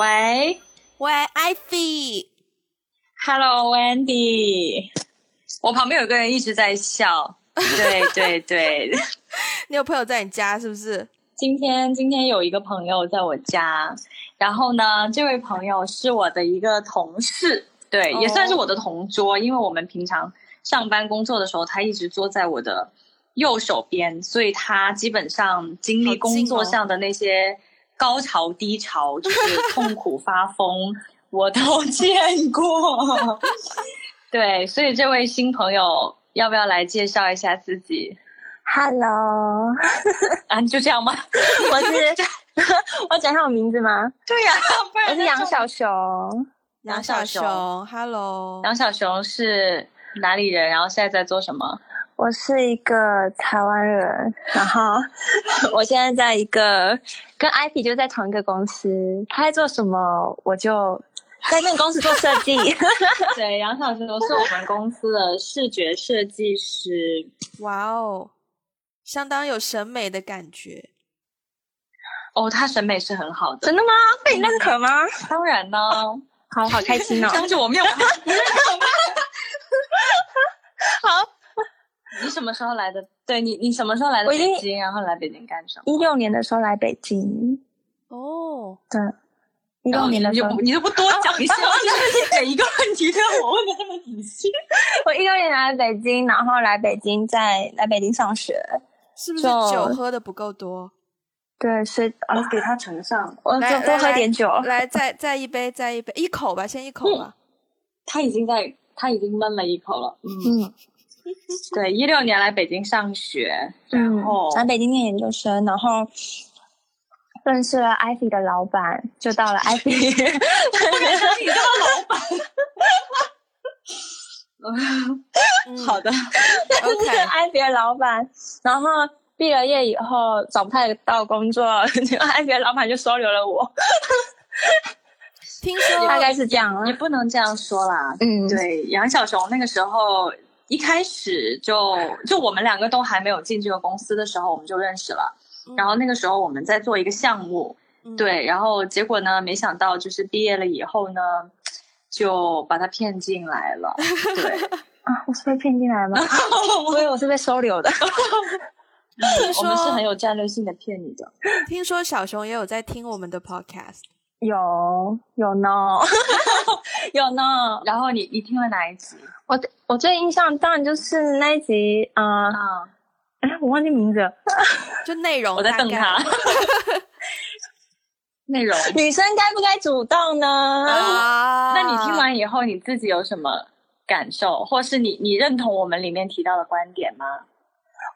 喂喂，Ivy。，Hello，Wendy。我旁边有个人一直在笑。对对对，你有朋友在你家是不是？今天今天有一个朋友在我家，然后呢，这位朋友是我的一个同事，对，哦也算是我的同桌，因为我们平常上班工作的时候，他一直坐在我的右手边，所以他基本上经历工作哦上的那些高潮低潮，就是痛苦发疯，我都见过。对，所以这位新朋友要不要来介绍一下自己 Hello，啊？就这样吗？我是我讲一下我名字吗？对呀、不然我是杨小熊，杨小熊，Hello。杨小熊是哪里人？然后现在在做什么？我是一个台湾人，然后 我现在在一个跟 IP 就在同一个公司，他在做什么，我就在那个公司做设计。对，杨小熊是我们公司的视觉设计师。哇哦，相当有审美的感觉。哦，他审美是很好的，真的吗？被你认可吗？当然呢。好好开心哦！当着我面，我你认可吗？好，你什么时候来的？对你，你什么时候来的北京？然后来北京干什么？一六年的时候来北京，哦，对，一六年的时候，你都不多讲一下，就是每一个问题都要我问的这么仔细。我一六年来北京，然后来北京在来北京上学，是不是酒喝的不够多？对，所以啊我，给他盛上，我来多多喝点酒。来，再再一杯，再一杯，一口吧，先一口吧。他已经在，他已经闷了一口了。嗯，嗯 对，一六年来北京上学，然嗯后，来北京念研究生，然后认识了 Ivy 的老板，就到了 Ivy。你这个老板。嗯好的，认识 OK，Ivy 的老板，然后毕了业以后找不太到工作，结果 Ivy 的老板就收留了我，听说大概是这样啊也。不能这样说啦。嗯，对，杨小熊那个时候一开始就就我们两个都还没有进这个公司的时候，我们就认识了。然后那个时候我们在做一个项目，嗯对，然后结果呢，没想到就是毕业了以后呢，就把他骗进来了。对，啊，我是被骗进来吗？所以我是被收留的。听我们是很有战略性的骗你的。听说小熊也有在听我们的 Podcast。有有呢，有呢。然后你你听了哪一集我我最印象当然就是那一集，啊？哎，我忘记名字了。就内容我在瞪他。内容。女生该不该主动呢？啊。那你听完以后，你自己有什么感受，或是你你认同我们里面提到的观点吗？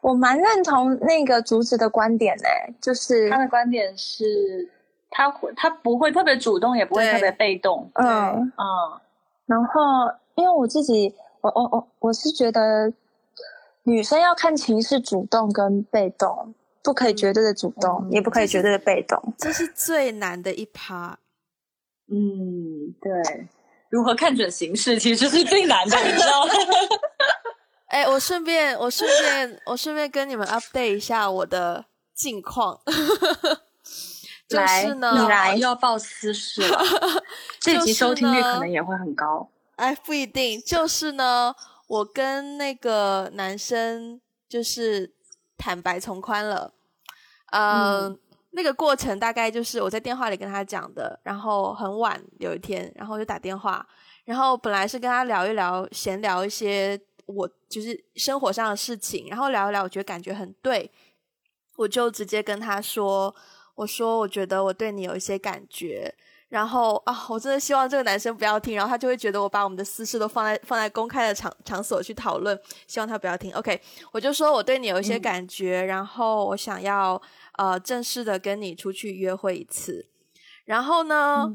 我蛮认同那个竹子的观点呢、就是他的观点是，他会他不会特别主动，也不会特别被动。嗯，嗯，然后因为我自己，我我我我是觉得女生要看情是主动跟被动，不可以绝对的主动，嗯也不可以绝对的被动。这是最难的一趴。嗯，对，如何看准形势其实是最难的，你知道吗？哎，我顺便，我顺便，我顺便跟你们 update 一下我的近况。就来是呢，你来又要报私事了，这集收听率可能也会很高。哎，不一定。就是呢，我跟那个男生就是坦白从宽了。呃、嗯那个过程大概就是我在电话里跟他讲的，然后很晚有一天，然后就打电话，然后本来是跟他聊一聊，闲聊一些我就是生活上的事情，然后聊一聊，我觉得感觉很对，我就直接跟他说，我说我觉得我对你有一些感觉，然后啊，我真的希望这个男生不要听，然后他就会觉得我把我们的私事都放在放在公开的场场所去讨论，希望他不要听。OK，我就说我对你有一些感觉，然后我想要呃正式的跟你出去约会一次。然后呢，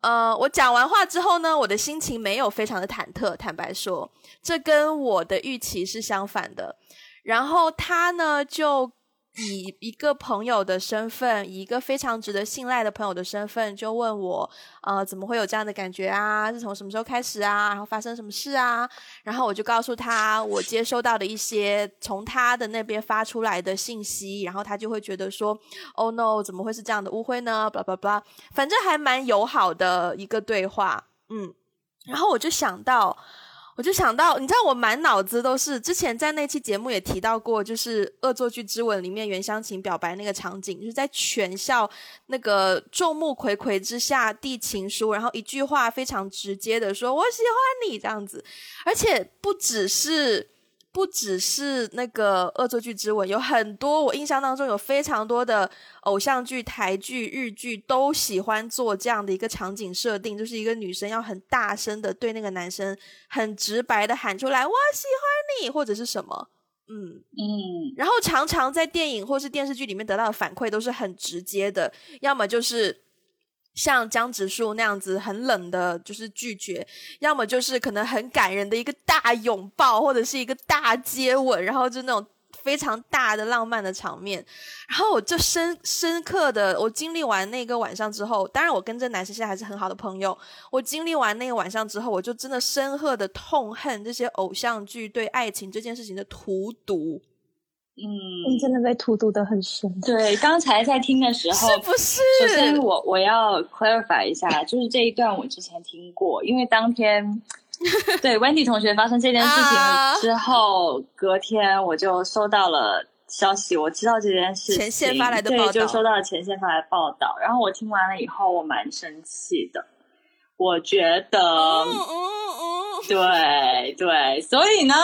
呃，我讲完话之后呢，我的心情没有非常的忐忑，坦白说，这跟我的预期是相反的。然后他呢就以一个朋友的身份，以一个非常值得信赖的朋友的身份，就问我，呃，怎么会有这样的感觉啊？是从什么时候开始啊？然后发生什么事啊？然后我就告诉他我接收到的一些从他的那边发出来的信息，然后他就会觉得说，Oh no，怎么会是这样的误会呢？巴拉巴拉，反正还蛮友好的一个对话，嗯，然后我就想到。我就想到，你知道我满脑子都是之前在那期节目也提到过，就是《恶作剧之吻》里面袁湘琴表白那个场景，就是在全校那个众目睽睽之下递情书，然后一句话非常直接的说“我喜欢你”这样子，而且不只是。不只是那个恶作剧之吻，有很多我印象当中有非常多的偶像剧、台剧、日剧都喜欢做这样的一个场景设定，就是一个女生要很大声的对那个男生很直白的喊出来“我喜欢你”或者是什么，嗯嗯，然后常常在电影或是电视剧里面得到的反馈都是很直接的，要么就是。像江直树那样子很冷的，就是拒绝；要么就是可能很感人的一个大拥抱，或者是一个大接吻，然后就那种非常大的浪漫的场面。然后我就深深刻的，我经历完那个晚上之后，当然我跟这男生现在还是很好的朋友。我经历完那个晚上之后，我就真的深刻的痛恨这些偶像剧对爱情这件事情的荼毒。嗯，真的被荼毒的很深。对，刚才在听的时候，是不是？首先，我我要 clarify 一下，就是这一段我之前听过，因为当天 对 Wendy 同学发生这件事情之后，隔天我就收到了消息，我知道这件事情，前线发来的报道，就收到了前线发来的报道。然后我听完了以后，我蛮生气的，我觉得，嗯嗯嗯，对对，所以呢。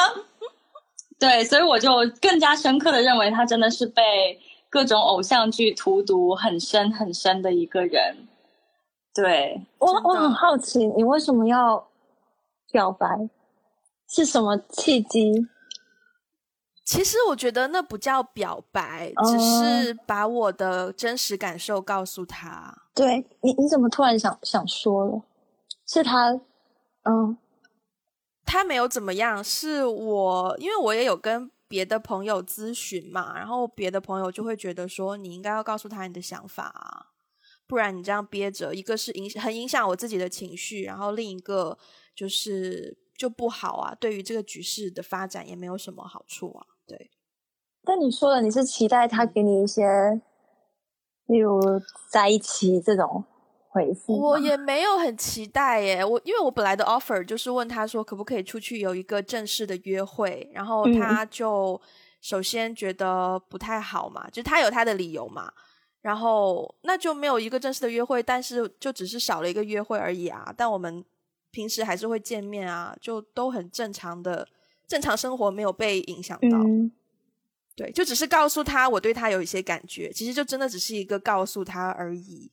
对，所以我就更加深刻的认为他真的是被各种偶像剧荼毒很深很深的一个人。对，我我很好奇，你为什么要表白？是什么契机？其实我觉得那不叫表白，只是把我的真实感受告诉他。对你，你怎么突然想想说了？是他，嗯。他没有怎么样，是我，因为我也有跟别的朋友咨询嘛，然后别的朋友就会觉得说，你应该要告诉他你的想法啊，不然你这样憋着，一个是影很影响我自己的情绪，然后另一个就是就不好啊，对于这个局势的发展也没有什么好处啊。对，但你说的你是期待他给你一些，例如在一起这种。回复我也没有很期待耶，我因为我本来的 offer 就是问他说可不可以出去有一个正式的约会，然后他就首先觉得不太好嘛，就他有他的理由嘛，然后那就没有一个正式的约会，但是就只是少了一个约会而已啊，但我们平时还是会见面啊，就都很正常的正常生活没有被影响到，对，就只是告诉他我对他有一些感觉，其实就真的只是一个告诉他而已。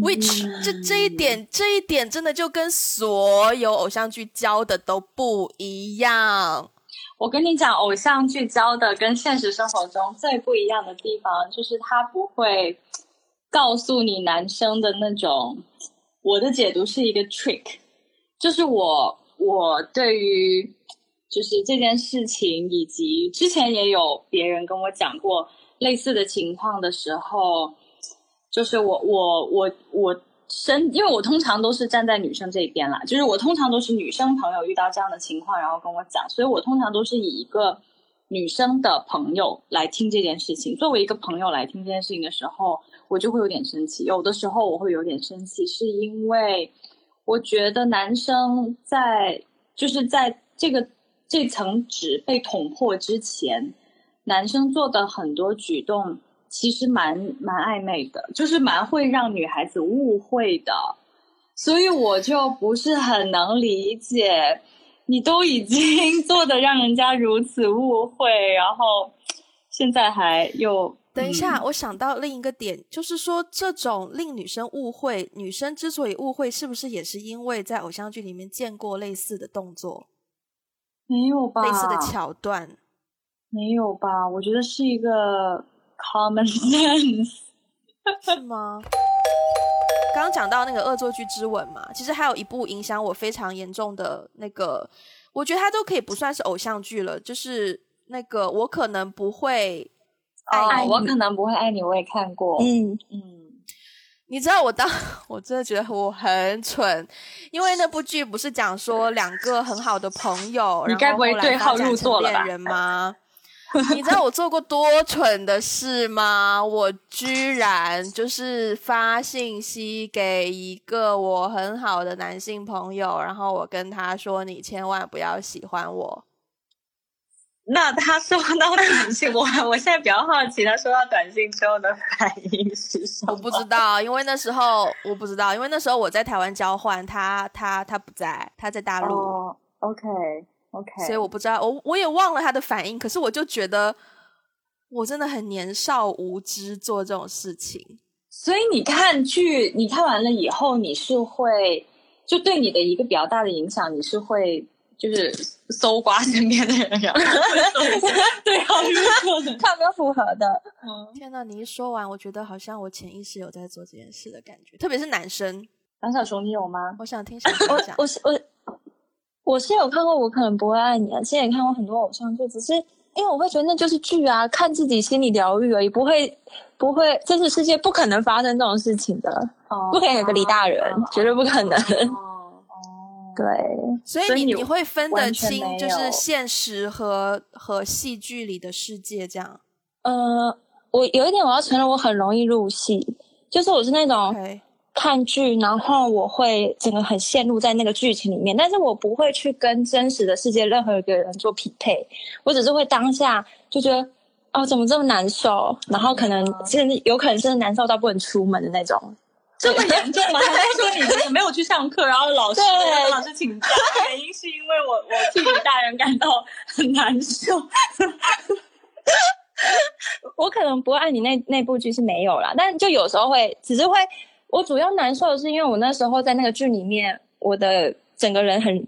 Which 这这一点这一点真的就跟所有偶像剧教的都不一样。我跟你讲，偶像剧教的跟现实生活中最不一样的地方，就是他不会告诉你男生的那种。我的解读是一个 trick，就是我我对于就是这件事情，以及之前也有别人跟我讲过类似的情况的时候。就是我我我我身，因为我通常都是站在女生这边啦，就是我通常都是女生朋友遇到这样的情况，然后跟我讲，所以我通常都是以一个女生的朋友来听这件事情。作为一个朋友来听这件事情的时候，我就会有点生气。有的时候我会有点生气，是因为我觉得男生在就是在这个这层纸被捅破之前，男生做的很多举动。其实蛮蛮暧昧的，就是蛮会让女孩子误会的，所以我就不是很能理解，你都已经 做的让人家如此误会，然后现在还又等一下，我想到另一个点，就是说这种令女生误会，女生之所以误会，是不是也是因为在偶像剧里面见过类似的动作？没有吧？类似的桥段没有吧？我觉得是一个。Common sense 是吗？刚刚讲到那个恶作剧之吻嘛，其实还有一部影响我非常严重的那个，我觉得它都可以不算是偶像剧了，就是那个我可能不会爱。我可能不会爱你，我也看过。嗯，嗯，你知道我当 我真的觉得我很蠢，因为那部剧不是讲说两个很好的朋友，你然后该不会对后来发展号入座了吧成恋人吗？你知道我做过多蠢的事吗？我居然就是发信息给一个我很好的男性朋友，然后我跟他说：“你千万不要喜欢我。那他收到短信，我我现在比较好奇，他收到短信之后的反应是什”么？我不知道，因为那时候我不知道，因为那时候我在台湾交换，他他他不在，他在大陆。哦，OK OK，所以我不知道，我我也忘了他的反应。可是我就觉得我真的很年少无知做这种事情。所以你看剧，你看完了以后，你是会就对你的一个比较大的影响，你是会就是搜刮身边的人，然后 对号入座的。看有没有符合的。天呐，你一说完，我觉得好像我潜意识有在做这件事的感觉，特别是男生。梁小熊，你有吗？我想听小熊讲我。是我我是有看过，我可能不会爱你啊。之前也看过很多偶像剧，只是因为我会觉得那就是剧啊，看自己心理疗愈而已，不会不会，真实世界不可能发生这种事情的，哦不可能有个李大人，绝对不可能。哦哦，对，所以所以你你你会分得清，就是现实和和戏剧里的世界这样。呃，我有一点我要承认，我很容易入戏，就是我是那种看剧，然后我会整个很陷入在那个剧情里面，但是我不会去跟真实的世界任何一个人做匹配，我只是会当下就觉得哦，怎么这么难受，然后可能甚至有可能是难受到不能出门的那种。这么严重吗？还是说你这个没有去上课，然后老师对老师请假，原因是因为我我替你大人感到很难受。我可能不会爱你那那部剧是没有啦，但就有时候会，只是会，我主要难受的是因为我那时候在那个剧里面，我的整个人很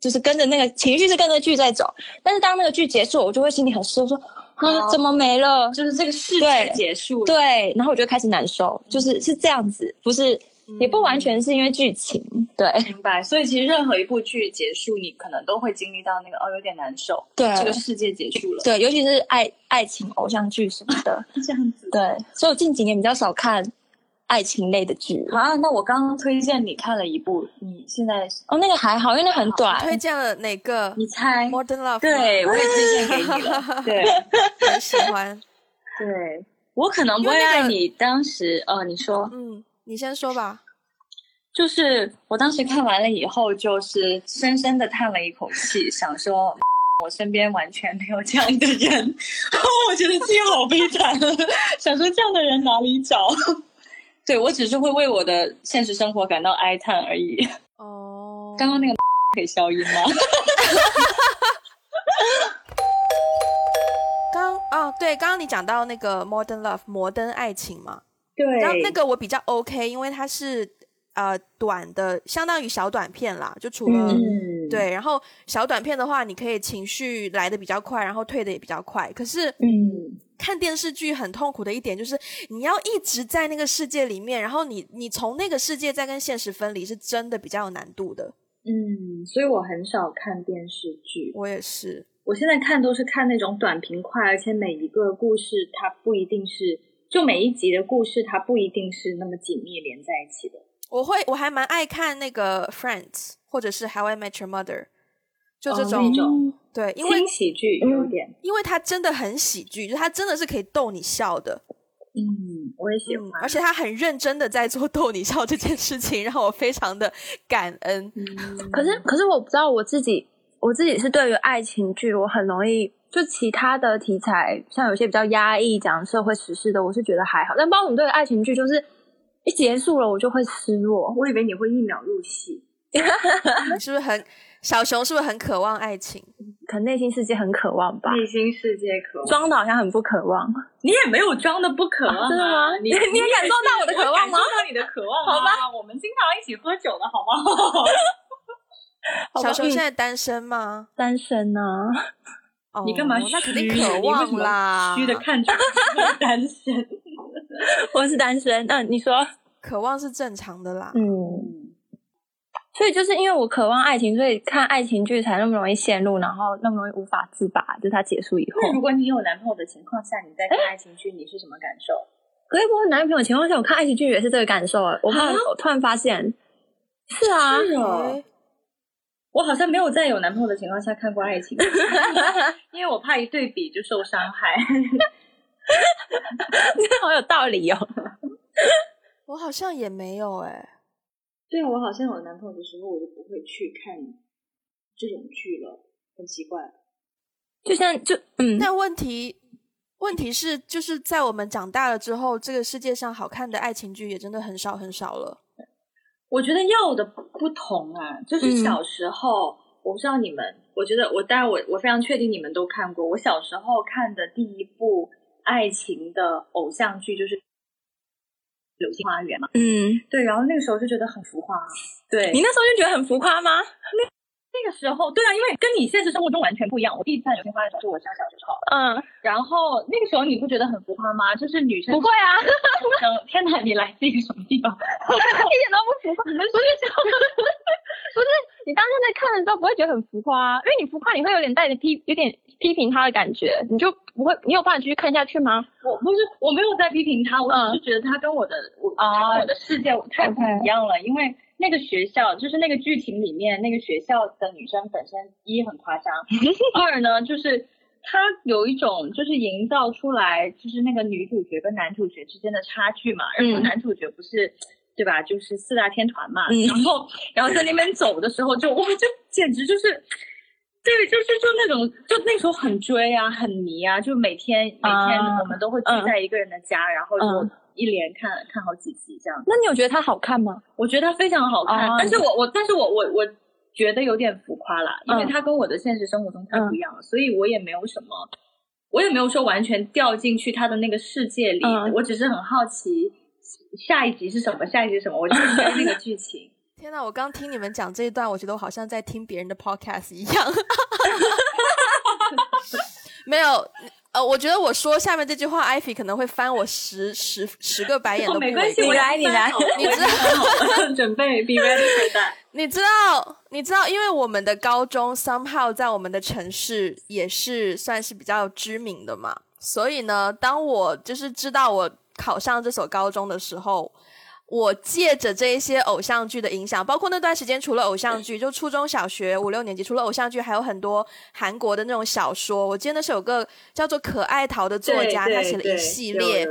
就是跟着那个情绪是跟着剧在走，但是当那个剧结束，我就会心里很失落，说啊哦怎么没了？就是这个世对界结束了，对，然后我就开始难受，就是是这样子，不是也不完全是因为剧情，对明白。所以其实任何一部剧结束，你可能都会经历到那个哦，有点难受，对这个世界结束了，对，尤其是爱爱情偶像剧什么的，这样子。对，所以我近几年比较少看爱情类的剧。啊，那我刚刚推荐你看了一部，你现在哦，那个还好，因为那很短。推荐了哪个你猜？？Modern Love。对，我也推荐给你了。对很喜欢。对，我可能不会爱你。当时，哦，你说，嗯，你先说吧。就是我当时看完了以后，就是深深的叹了一口气，想说，我身边完全没有这样的人，我觉得自己好悲惨，想说这样的人哪里找？对我只是会为我的现实生活感到哀叹而已。哦，刚刚那个 可以消音吗？刚哦，对，刚刚你讲到那个 Modern Love 摩登爱情嘛，对然后那个我比较 OK，因为它是呃短的，相当于小短片啦，就除了、嗯，对，然后小短片的话，你可以情绪来的比较快，然后退的也比较快。可是嗯，看电视剧很痛苦的一点就是，你要一直在那个世界里面，然后你你从那个世界再跟现实分离，是真的比较有难度的。嗯，所以我很少看电视剧。我也是，我现在看都是看那种短平快，而且每一个故事它不一定是，就每一集的故事它不一定是那么紧密连在一起的。我会我还蛮爱看那个 Friends 或者是 How I Met Your Mother，就这哦种、对，因为喜剧有点，因为它真的很喜剧，就是它真的是可以逗你笑的，嗯，我也喜欢嗯，。而且他很认真的在做逗你笑这件事情，让我非常的感恩。嗯可是，可是我不知道我自己，我自己是对于爱情剧，我很容易就其他的题材，像有些比较压抑讲社会时事的，我是觉得还好。但包括我们对于爱情剧，就是一结束了，我就会失落。我以为你会一秒入戏，你是不是很小熊？是不是很渴望爱情？可能内心世界很渴望吧，内心世界渴望。装的好像很不渴望。你也没有装的不渴望、啊真的吗你你也感受到我的渴望吗我感受到你的渴望、啊。好吧，我们经常一起喝酒的好吗？好小熊现在单身吗？单身呢、哦，你干嘛那肯定渴望啦，虚的看着我单身。我是单身。嗯、你说，渴望是正常的啦。嗯，嗯，所以就是因为我渴望爱情，所以看爱情剧才那么容易陷入，然后那么容易无法自拔。就是它结束以后，那如果你有男朋友的情况下，你在看爱情剧，你是什么感受？可是我有男朋友的情况下，我看爱情剧也是这个感受。我怕我突然发现，是啊，是哦。我好像没有在有男朋友的情况下看过爱情，因为我怕一对比就受伤害。你好有道理哦。我好像也没有哎。对啊，我好像有男朋友的时候，我就不会去看这种剧了，很奇怪。就像就嗯，那问题问题是，就是在我们长大了之后，这个世界上好看的爱情剧也真的很少很少了。我觉得要的不同啊，就是小时候，我不知道你们，我觉得我当然我我非常确定你们都看过。我小时候看的第一部爱情的偶像剧就是《流星花园》嘛，嗯，对，然后那个时候就觉得很浮夸，对你那时候就觉得很浮夸吗？那。那个时候，对啊，因为跟你现实生活中完全不一样。我第一次看《流星花园》的时候，是我上小学时候。嗯，然后那个时候你不觉得很浮夸吗？就是女生不会啊，女生，天哪，你来自一个什么地方？一点都不浮夸。不是，不是，你当时在看的时候不会觉得很浮夸，因为你浮夸你会有点带着批，有点批评他的感觉，你就不会，你有办法继续看下去吗？我不是，我没有在批评他，我只是觉得他跟我的我啊我的世界太不一样了，因为。那个学校就是那个剧情里面那个学校的女生本身一很夸张，二呢就是她有一种就是营造出来就是那个女主角跟男主角之间的差距嘛，然后男主角不是对吧，就是四大天团嘛，然后然后在那边走的时候就哇就简直就是，对，就是就那种就那时候很追啊很迷啊，就每天每天我们都会聚在一个人的家，然后就。一连看看好几集这样，那你有觉得它好看吗？我觉得它非常好看，但是我我但是我我我觉得有点浮夸啦，因为它跟我的现实生活中太不一样了，所以我也没有什么，我也没有说完全掉进去他的那个世界里，我只是很好奇下一集是什么，下一集是什么，我就追那个剧情。天呐，我刚听你们讲这一段，我觉得我好像在听别人的 podcast 一样，没有。呃，我觉得我说下面这句话，艾菲可能会翻我十十十个白眼都没关系，你来，你来，你知道，准备，be ready 你知道，你知道，因为我们的高中 somehow 在我们的城市也是算是比较知名的嘛，所以呢，当我就是知道我考上这所高中的时候。我借着这一些偶像剧的影响，包括那段时间，除了偶像剧，就初中小学五六年级，除了偶像剧，还有很多韩国的那种小说。我记得那是有个叫做可爱桃的作家，他写了一系列，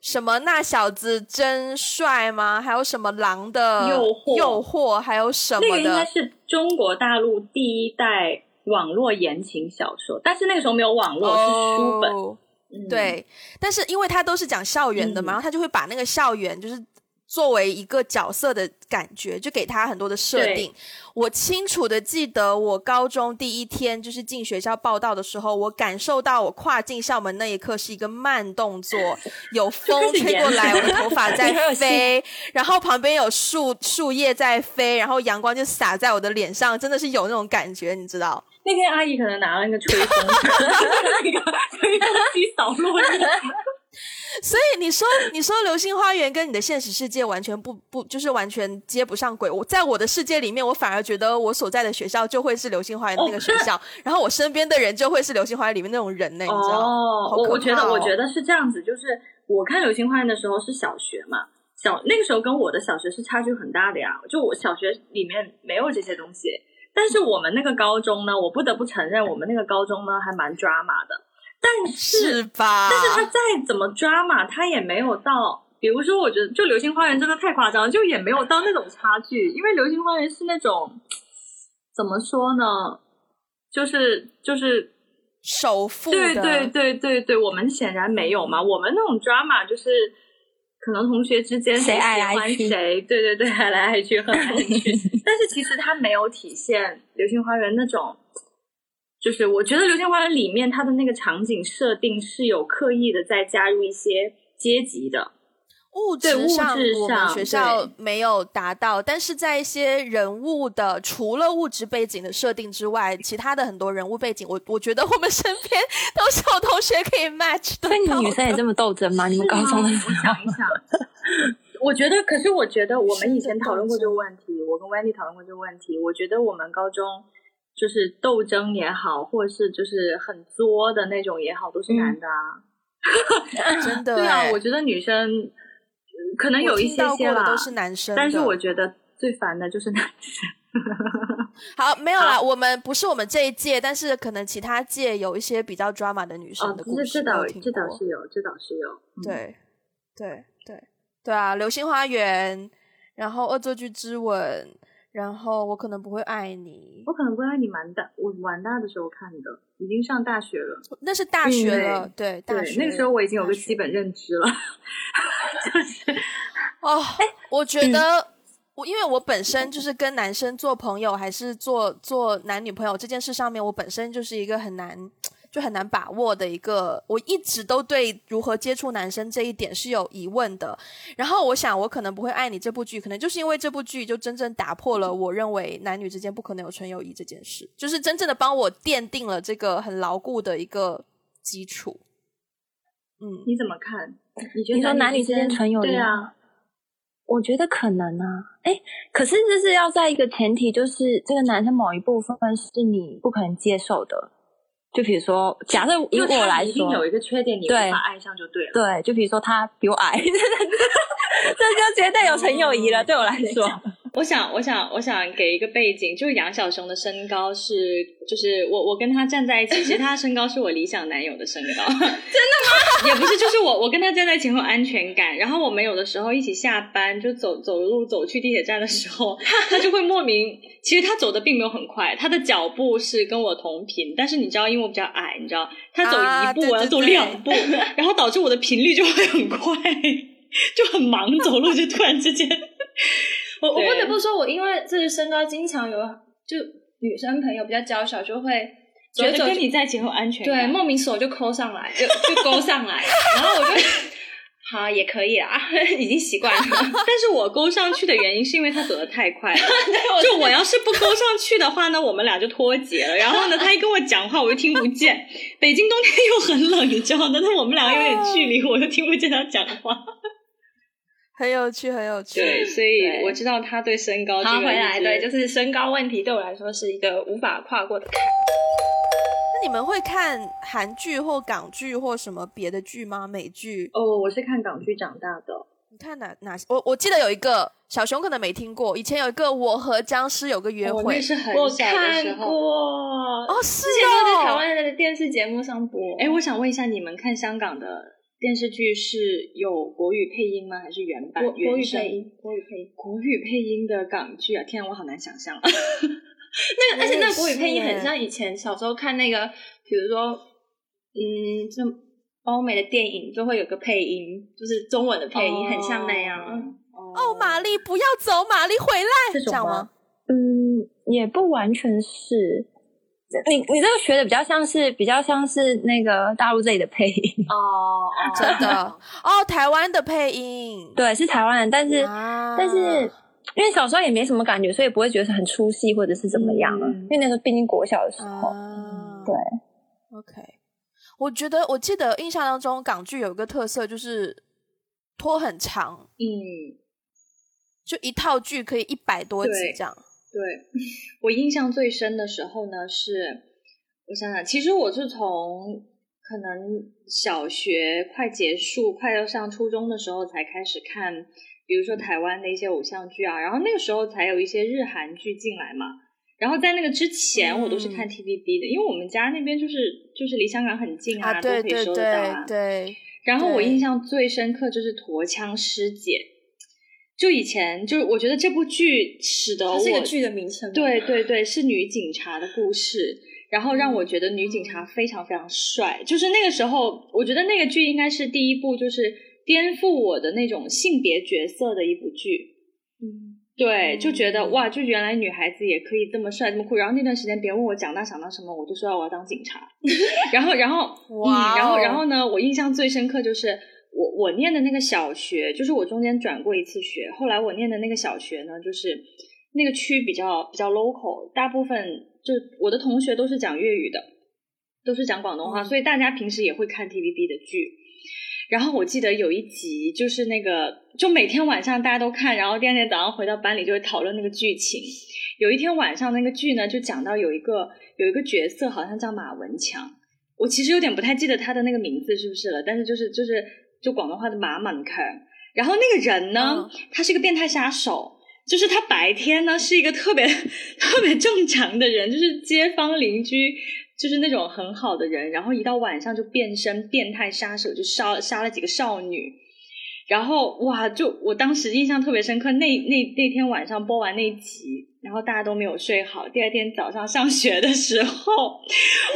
什么那小子真帅吗？还有什么狼的诱惑，诱惑，还有什么的？那个应该是中国大陆第一代网络言情小说，但是那个时候没有网络，是书本。对，但是因为他都是讲校园的嘛，然后他就会把那个校园就是。作为一个角色的感觉，就给他很多的设定。我清楚的记得，我高中第一天就是进学校报道的时候，我感受到我跨进校门那一刻是一个慢动作，有风吹过来，我的头发在 飞，然后旁边有树树叶在飞，然后阳光就洒在我的脸上，真的是有那种感觉，你知道？那天阿姨可能拿了那个吹风，那个吹风机扫落叶。所以你说，你说《流星花园》跟你的现实世界完全不不，就是完全接不上轨。我在我的世界里面，我反而觉得我所在的学校就会是《流星花园》那个学校，然后我身边的人就会是《流星花园》里面那种人呢。你知道？哦，我我觉得，我觉得是这样子。就是我看《流星花园》的时候是小学嘛，小那个时候跟我的小学是差距很大的呀。就我小学里面没有这些东西，但是我们那个高中呢，我不得不承认，我们那个高中呢还蛮抓马的。但是吧？但是他再怎么抓嘛，他也没有到。比如说，我觉得就《流星花园》真的太夸张，就也没有到那种差距。因为《流星花园》是那种怎么说呢？就是就是首富。对对对对对，我们显然没有嘛。我们那种抓马就是可能同学之间谁爱来谁，对对对，爱来爱去，恨 来恨去。但是其实他没有体现《流星花园》那种。就是我觉得《流星花园》里面它的那个场景设定是有刻意的在加入一些阶级的物质上，我们学校没有达到，但是在一些人物的除了物质背景的设定之外，其他的很多人物背景，我我觉得我们身边都是有同学可以 match 的。那你们女生也这么斗争吗？你们高中的时候？想一想，我觉得，可是我觉得我们以前讨论过这个问题，我跟 Wendy 讨论过这个问题。我觉得我们高中就是斗争也好，或者是就是很作的那种也好，都是男的啊。真的对啊，欸我觉得女生呃可能有一些些啦，过的都是男生，但是我觉得最烦的就是男生。好没有啦，我们不是我们这一届，但是可能其他届有一些比较 drama 的女生哦，的故事，这这倒这倒是有，这倒是有。嗯，对，对，对，对啊，《流星花园》，然后《恶作剧之吻》，然后我可能不会爱你我，可能不爱你蛮大，我蛮大的时候看的，已经上大学了。那是大学了，对，大对，学那个时候我已经有个基本认知了，就是哦，我觉嗯得我因为我本身就是跟男生做朋友，还是做做男女朋友这件事上面，我本身就是一个很难就很难把握的一个，我一直都对如何接触男生这一点是有疑问的。然后我想，我可能不会爱你这部剧，可能就是因为这部剧就真正打破了我认为男女之间不可能有纯友谊这件事，就是真正的帮我奠定了这个很牢固的一个基础。嗯，你怎么看？你觉得你说男女之间纯友谊对啊，我觉得可能啊，哎，可是这是要在一个前提，就是这个男生某一部分是你不可能接受的。就比如说，假设以我来说，有一个缺点，你无对法爱上就对了。对，就比如说他比我矮，这就绝对有纯友谊了。对我来说，我想，我想，我想给一个背景，就是杨小熊的身高是，就是我我跟他站在一起，其实他的身高是我理想男友的身高，真的吗？也不是，就是我我跟他站在一起很有安全感，然后我们有的时候一起下班就走走路走去地铁站的时候，他就会莫名，其实他走的并没有很快，他的脚步是跟我同频，但是你知道，因为我比较矮，你知道，他走一步、我要走两步，然后导致我的频率就会很快，就很忙，走路就突然之间。我我不得不说，我因为这个身高，经常有就女生朋友比较娇小，就会觉得跟你在一起很有安全对。莫名手就抠上来，就就勾上来，然后我就好也可以啊，已经习惯了。但是我勾上去的原因是因为他走的太快了。就我要是不勾上去的话呢，我们俩就脱节了。然后呢，他一跟我讲话，我又听不见。北京冬天又很冷，你知道的，那我们俩有点距离，我又听不见他讲话。很有趣，很有趣。对，所以我知道他对身高这好，个回来，对，就是身高问题对我来说是一个无法跨过的坎。那你们会看韩剧或港剧或什么别的剧吗？美剧？哦，我是看港剧长大的。你看哪哪些？我我记得有一个小熊可能没听过，以前有一个《我和僵尸有个约会我那》是很我小的时看候。哦，是之前都在台哦，湾的电视节目上播。哎，我想问一下，你们看香港的电视剧是有国语配音吗？还是原版？国国语配音，国语配音。国语配音的港剧啊！天啊，我好难想象。那个，而且那个国语配音很像以前小时候看那个，比如说，嗯，就欧美的电影就会有个配音，就是中文的配音，很像那样。哦，玛丽不要走，玛丽回来，这种吗这样吗？嗯，也不完全是。你你这个学的比较像是比较像是那个大陆这里的配音，哦，真的哦，台湾的配音，对，是台湾人，但是、啊但是因为小时候也没什么感觉，所以不会觉得很出戏或者是怎么样了。嗯因为那时候毕竟国小的时候，啊，对，，OK。我觉得我记得印象当中港剧有一个特色就是拖很长，嗯，就一套剧可以一百多集这样。对 我印象最深的时候呢，是我想想，其实我是从可能小学快结束、快要上初中的时候才开始看，比如说台湾的一些偶像剧啊，然后那个时候才有一些日韩剧进来嘛。然后在那个之前，我都是看嗯 TVB 的，因为我们家那边就是就是离香港很近啊，都对对可以收得到啊。对对，然后我印象最深刻就是《驼枪师姐》，就以前就是我觉得这部剧使得我这个剧的名称。对对对，是女警察的故事，然后让我觉得女警嗯察非常非常帅。就是那个时候，我觉得那个剧应该是第一部，就是颠覆我的那种性别角色的一部剧。嗯，对，就觉得嗯哇，就原来女孩子也可以这么帅这么酷。然后那段时间，别人问我长大想当什么，我就说我要当警察。然后，然后，哇嗯，然后，哦然后呢，我印象最深刻就是我我念的那个小学，就是我中间转过一次学，后来我念的那个小学呢，就是那个区比较比较 local，大部分就我的同学都是讲粤语的，都是讲广东话，嗯所以大家平时也会看 TVB 的剧。然后我记得有一集就是那个，就每天晚上大家都看，然后第二天早上回到班里就会讨论那个剧情。有一天晚上那个剧呢，就讲到有一个有一个角色好像叫马文强，我其实有点不太记得他的那个名字是不是了，但是就是就是就广东话的马满坑。然后那个人呢，他是一个变态杀手，就是他白天呢是一个特别 特别正常的人，就是街坊邻居。就是那种很好的人，然后一到晚上就变身变态杀手，就杀杀了几个少女，然后哇，就我当时印象特别深刻，那那那天晚上播完那集。然后大家都没有睡好，第二天早上上学的时候，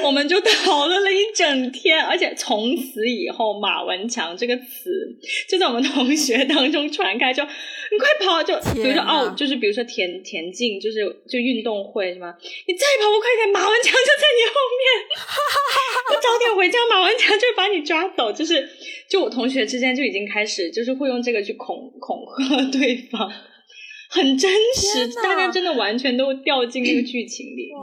我们就讨论了一整天，而且从此以后“马文强”这个词就在我们同学当中传开，就你快跑！就比如说哦，就是比如说田田径，就是就运动会是吗？你再跑不快点，马文强就在你后面，不早点回家，马文强就把你抓走。就是就我同学之间就已经开始，就是会用这个去恐恐吓对方。很真实，大家真的完全都掉进那个剧情里。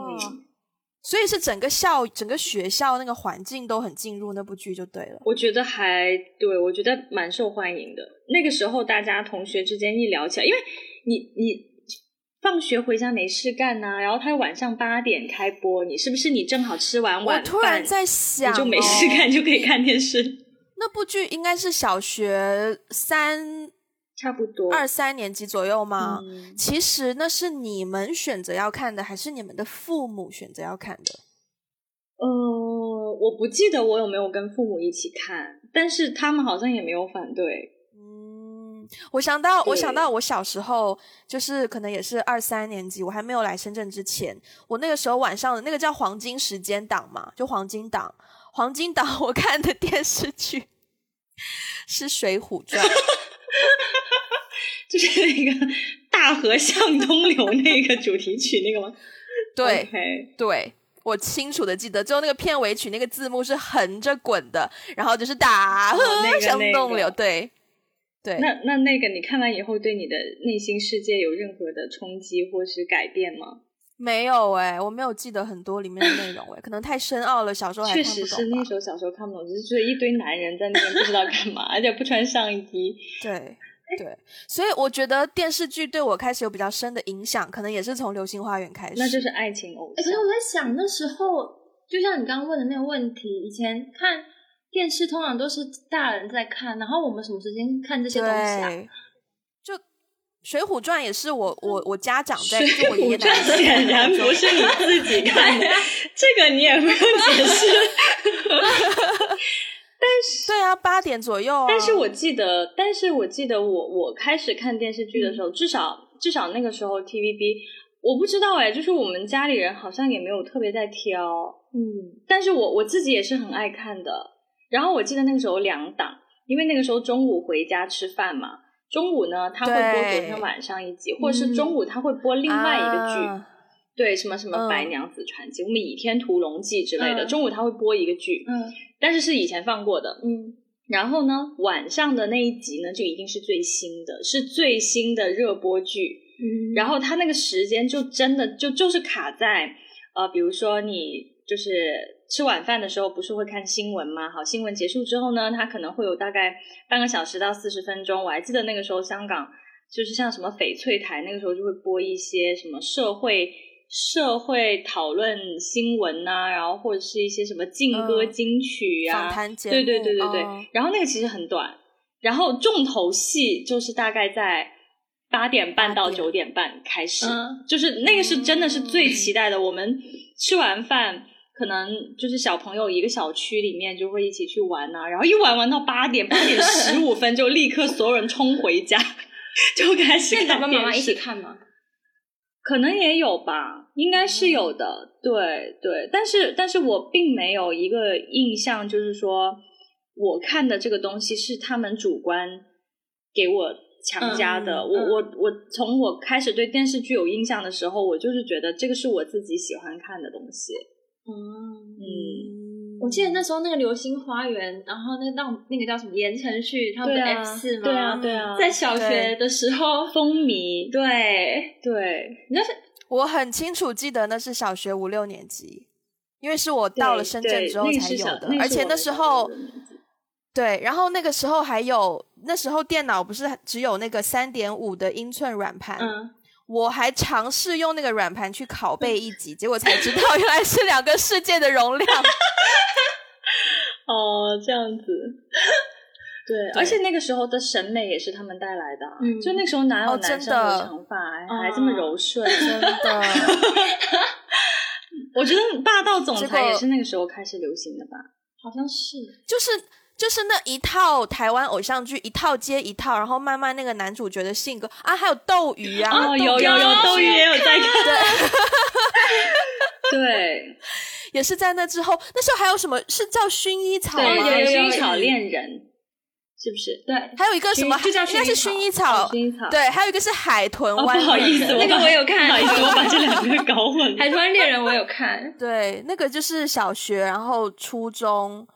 所以是整个校、整个学校那个环境都很进入那部剧就对了。我觉得还对，我觉得蛮受欢迎的。那个时候大家同学之间一聊起来，因为你你放学回家没事干呐，然后他晚上八点开播，你是不是你正好吃完晚饭，突然在想，就没事干就可以看电视。那部剧应该是小学三。差不多二三年级左右吗？其实那是你们选择要看的，还是你们的父母选择要看的？呃，我不记得我有没有跟父母一起看，但是他们好像也没有反对。嗯，我想到，我想到我小时候，就是可能也是二三年级，我还没有来深圳之前，我那个时候晚上的那个叫黄金时间档嘛，就黄金档，黄金档我看的电视剧是《水浒传》。就是那个大河向东流 那个主题曲那个吗？对，对我清楚的记得，最后那个片尾曲那个字幕是横着滚的，然后就是大河向东流。对，对。那那那个你看完以后，对你的内心世界有任何的冲击或是改变吗？没有哎，我没有记得很多里面的内容哎，可能太深奥了，小时候还确实是那时候小时候看不懂，就是觉得一堆男人在那边不知道干嘛，而且不穿上衣。对。对，所以我觉得电视剧对我开始有比较深的影响，可能也是从《流星花园》开始。那就是爱情偶像。可是我在想，那时候就像你刚刚问的那个问题，以前看电视通常都是大人在看，然后我们什么时间看这些东西啊？就《水浒传》也是我我我家长在，我爷爷奶奶显然不是你自己看的，这个你也不用解释。但是对啊，八点左右啊。但是我记得，但是我记得我我开始看电视剧的时候，至少至少那个时候 TVB，我不知道哎，就是我们家里人好像也没有特别在挑，嗯。但是我我自己也是很爱看的。然后我记得那个时候两档，因为那个时候中午回家吃饭嘛，中午呢他会播昨天晚上一集，或者是中午他会播另外一个剧，对，什么什么《白娘子传奇》、《我们倚天屠龙记》之类的，中午他会播一个剧，嗯。但是是以前放过的，嗯，然后呢，晚上的那一集呢，就一定是最新的，是最新的热播剧，嗯，然后他那个时间就真的就就是卡在，呃，比如说你就是吃晚饭的时候，不是会看新闻吗？好，新闻结束之后呢，它可能会有大概半个小时到四十分钟，我还记得那个时候香港就是像什么翡翠台，那个时候就会播一些什么社会。社会讨论新闻呐，然后或者是一些什么劲歌金曲呀，对对对对对。然后那个其实很短，然后重头戏就是大概在八点半到九点半开始，就是那个是真的是最期待的。我们吃完饭，可能就是小朋友一个小区里面就会一起去玩呐，然后一玩玩到八点八点十五分就立刻所有人冲回家，就开始看爸爸妈妈一起看吗？可能也有吧，应该是有的，对对，但是但是我并没有一个印象，就是说我看的这个东西是他们主观给我强加的。我我我从我开始对电视剧有印象的时候，我就是觉得这个是我自己喜欢看的东西。嗯。我记得那时候那个《流星花园》，然后那那那个叫什么言承旭，他们的 F 四吗？对啊，对啊，在小学的时候风靡，对对。那是我很清楚记得那是小学五六年级，因为是我到了深圳之后才有的，而且那时候对，然后那个时候还有，那时候电脑不是只有那个三点五的英寸软盘，嗯，我还尝试用那个软盘去拷贝一集，结果才知道原来是两个世界的容量。哦，这样子。对，而且那个时候的审美也是他们带来的就那时候哪有哦男生真的留长发还还这么柔顺？真的，我觉得霸道总裁也是那个时候开始流行的吧？好像是。就是就是那一套台湾偶像剧，一套接一套，然后慢慢那个男主角的性格啊，还有斗鱼啊，哦，有有有，斗鱼也有在看。对 也是在那之后，那时候还有什么是叫薰衣草对，吗？薰衣草恋人，是不是？对，还有一个什么，就叫应该是薰衣哦草，薰衣草。对，还有一个是海豚哦，湾不好意思，那个我有看不好意思，我把这两个搞混了。海豚恋人我有看，对，那个就是小学，然后初中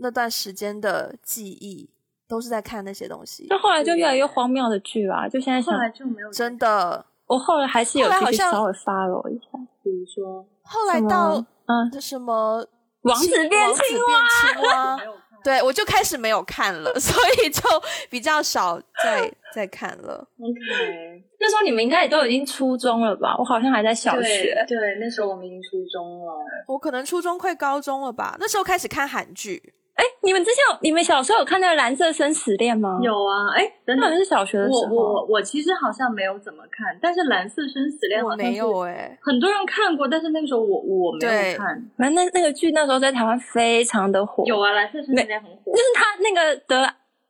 那段时间的记忆，都是在看那些东西就。后来就越来越荒谬的剧啊，就现在后，来就没有真的，我后来还是有后来好像稍微 follow 一下，比如说后来到嗯，什么王子变王子青变青蛙没，有看。对我就开始没有看了，所以就比较少再再看了。OK，那时候你们应该也都已经初中了吧？我好像还在小学。对对，那时候我们已经初中了。我可能初中快高中了吧，那时候开始看韩剧。哎，你们之前有你们小时候有看那个《蓝色生死恋》吗？，有啊，哎，等等那好像，是小学的时候。我我我其实好像没有怎么看，但是《蓝色生死恋》我好像是没有哎、很多人看过，但是那个时候我我没有看。反正那那个剧那时候在台湾非常的火。有啊，《蓝色生死恋》很火就。是他那个得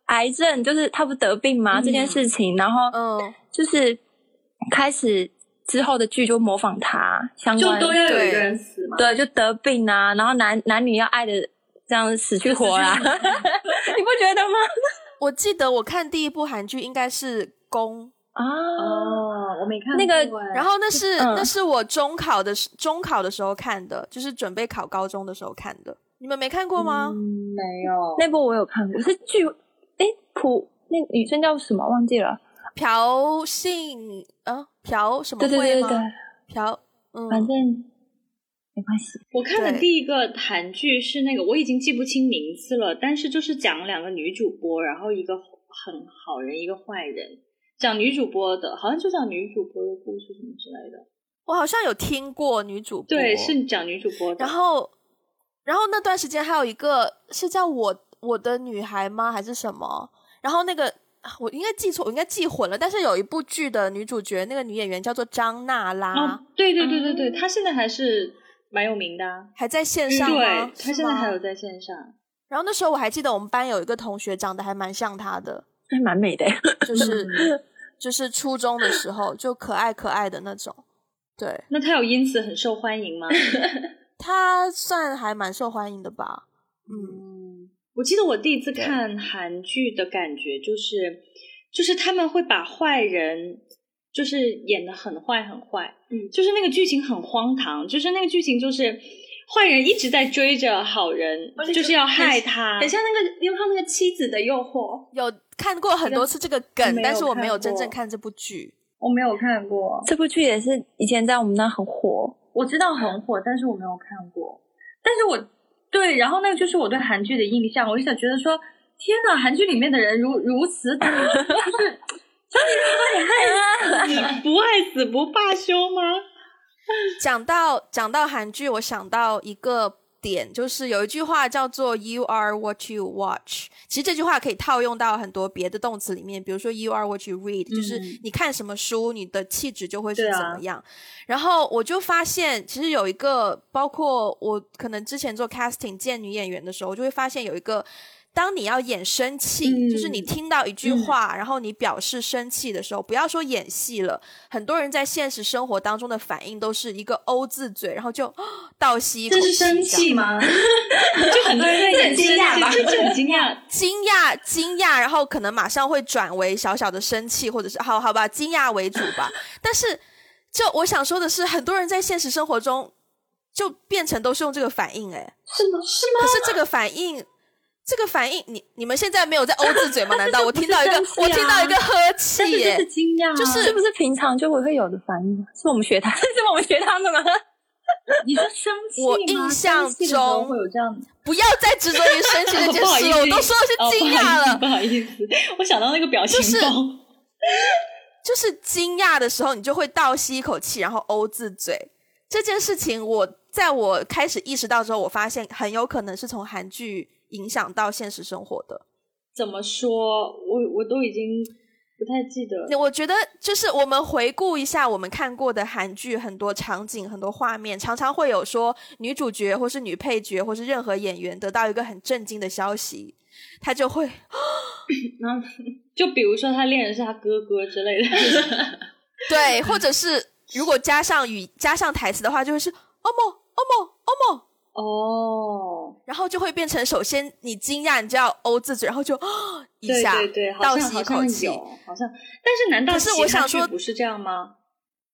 癌症，就是他不得病吗？嗯这件事情，然后嗯，就是开始之后的剧就模仿他相就关，都要有一对个人死嘛。对，就得病啊，然后男男女要爱的这样死去活来，你不觉得吗？我记得我看第一部韩剧应该是《宫》，啊，哦，我没看那个然后那是、嗯那是我中考的时中考的时候看的，就是准备考高中的时候看的。你们没看过吗？嗯没有那部我有看过，是剧，哎，朴那女生叫什么忘记了？朴信啊，朴什么？对对对，朴，嗯，反正没关系。我看的第一个韩剧是那个，我已经记不清名字了，但是就是讲两个女主播，然后一个很好人，一个坏人，讲女主播的，好像就讲女主播的故事什么之类的。我好像有听过女主播，对，是讲女主播的。然后，然后那段时间还有一个是叫我我的女孩吗？还是什么？然后那个啊我应该记错，我应该记混了。但是有一部剧的女主角，那个女演员叫做张娜拉，哦，对对对对对，她现在还是蛮有名的、啊。还在线上吗？对，他现在还有在线上。然后那时候我还记得我们班有一个同学长得还蛮像他的，还蛮美的，就是嗯 就是初中的时候就可爱可爱的那种。对，那他有因此很受欢迎吗？他算还蛮受欢迎的吧。嗯，嗯，我记得我第一次看韩剧的感觉就是，就是他们会把坏人就是演的很坏很坏，嗯就是那个剧情很荒唐，就是那个剧情就是坏人一直在追着好人就是要害他，很像那个，因为他那个妻子的诱惑，有看过很多次这个梗，但是我没有真正看这部剧。我没有看过，这部剧也是以前在我们那很火。我知道很火，但是我没有看过，但是我对，然后那个就是我对韩剧的印象，我就想觉得说，天呐，韩剧里面的人如如此的，就是。你不爱死不罢休吗？讲到讲到韩剧，我想到一个点，就是有一句话叫做 “You are what you watch”。其实这句话可以套用到很多别的动词里面，比如说 “You are what you read”，、就是嗯你看什么书，你的气质就会是怎么样。然后我就发现，其实有一个，包括我可能之前做 casting 见女演员的时候，我就会发现有一个。当你要演生气，嗯就是你听到一句话，然后你表示生气的时候，不要说演戏了，很多人在现实生活当中的反应都是一个“欧”字嘴，然后就 倒吸一口气这是，生气吗？就很多人在演惊讶吧就很惊讶。惊讶、惊讶，然后可能马上会转为小小的生气，或者是好好吧，惊讶为主吧。但是，就我想说的是，很多人在现实生活中就变成都是用这个反应，哎，是吗？是吗可是这个反应。这个反应，你你们现在没有在欧字嘴吗？难道我听到一个，啊我听到一个呵气耶这？是惊讶啊，就是是不是平常就会会有的反应？是我们学他，是我们学他的吗？你是生气我印象生气的时候中会有这样。不要再执着于生气这件 不好意事了，思我都说的是惊讶了。哦不好意思，不好意思我想到那个表情就是包。就是惊讶的时候，你就会倒吸一口气，然后欧字嘴。这件事情，我在我开始意识到之后，我发现很有可能是从韩剧影响到现实生活的。怎么说？我我都已经不太记得。我觉得就是我们回顾一下我们看过的韩剧，很多场景、很多画面，常常会有说女主角或是女配角或是任何演员得到一个很震惊的消息，他就会 然后就比如说他恋人是他哥哥之类的，对，或者是如果加上语加上台词的话，就会是哦莫哦莫哦莫，哦，然后就会变成首先你惊讶，你就要哦自己，然后就哦一下对对，对倒吸一口气。好像。但是难道可是我想说不是这样吗？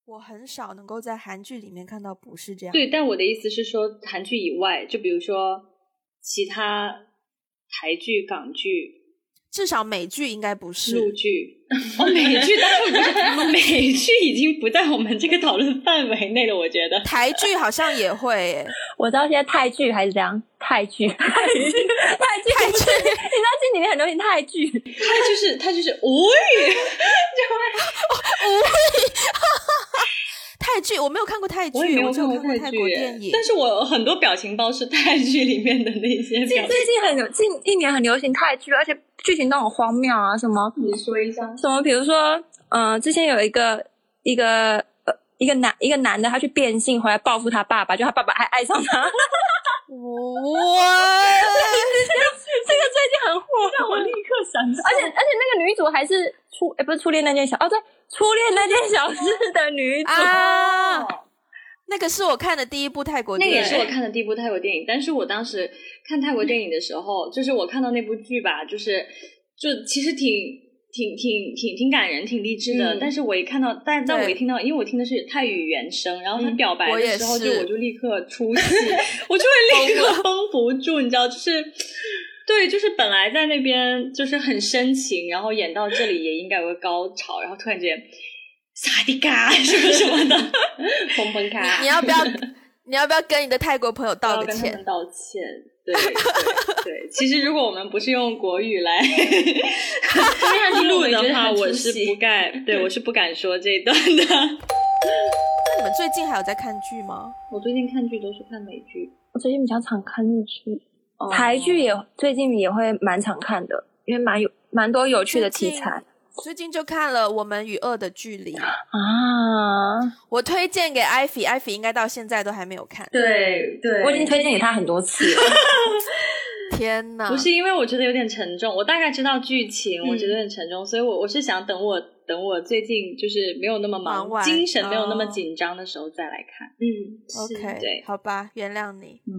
我很少能够在韩剧里面看到不是这样。对，但我的意思是说，韩剧以外，就比如说其他台剧、港剧、至少美剧应该不是。陆剧。哦，美剧当然不是，美剧已经不在我们这个讨论范围内了。我觉得台剧好像也会耶，我知道现在泰剧还是这样，泰剧，泰剧，泰剧，你知道近几年很流行泰剧，泰剧是无语就 无语，泰剧我没有看过泰剧，我也没有只有看过泰国电影。但是我很多表情包是泰剧里面的那些最表情。最近很流近一年很流行泰剧，而且剧情都很荒谬啊，什么你说一下。什么，比如说，呃，之前有一个一个呃一个男一个男的，他去变性回来报复他爸爸，就他爸爸还爱上他，哇，这个最近很火，让我立刻想到。而且而且那个女主还是初，哎，不是初恋那件小，哦对，初恋那件小事的女主。啊！哦那个是我看的第一部泰国电影，个也是我看的第一部泰国电影，但是我当时看泰国电影的时候，就是我看到那部剧吧，就是就其实挺挺挺挺挺感人、挺励志的。嗯但是我一看到，但但我一听到，因为我听的是泰语原声，然后他嗯表白的时候，就我就立刻 出戏，我就会立刻绷不住，你知道，就是。对，就是本来在那边就是很深情，然后演到这里也应该有个高潮，然后突然间萨迪卡什么什么的，砰砰卡，你要不要？你要不要跟你的泰国朋友道个歉？道歉。对对对，其实如果我们不是用国语来 录的话，我是不敢，对我是不敢说这一段的。那你们最近还有在看剧吗？我最近看剧都是看美剧，我最近比较常看日剧，哦台剧也最近也会蛮常看的，因为蛮有蛮多有趣的题材最近就看了《我们与恶的距离》，啊。我推荐给艾菲，艾菲应该到现在都还没有看。对对我已经推荐给他很多次了。天哪！不是因为我觉得有点沉重，我大概知道剧情，嗯我觉得有点沉重，所以我我是想等我等我最近就是没有那么忙，忙精神没有那么哦紧张的时候再来看。嗯，OK，对好吧，原谅你。嗯，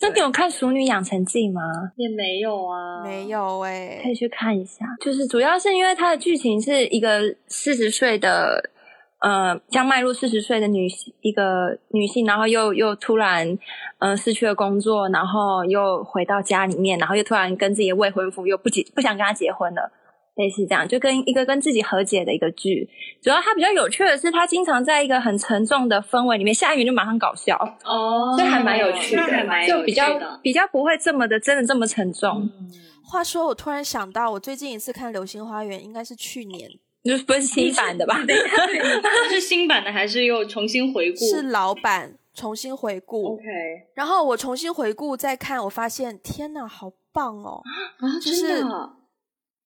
那你有看《熟女养成记》吗？也没有啊，没有哎、可以去看一下。就是主要是因为它的剧情是一个四十岁的，呃，将迈入四十岁的女性，一个女性，然后又又突然，呃，失去了工作，然后又回到家里面，然后又突然跟自己的未婚夫又不结不想跟他结婚了。类似这样，就跟一个跟自己和解的一个剧。主要它比较有趣的是，它经常在一个很沉重的氛围里面，下一秒就马上搞笑，哦，所以还蛮有趣的，那还蛮有趣就比较。比较不会这么的真的这么沉重。嗯话说，我突然想到，我最近一次看《流星花园》应该是去年，就是不是新版的吧？是新版的还是又重新回顾？是老版重新回顾。OK 然后我重新回顾再看，我发现天哪，好棒哦！啊，就是真的，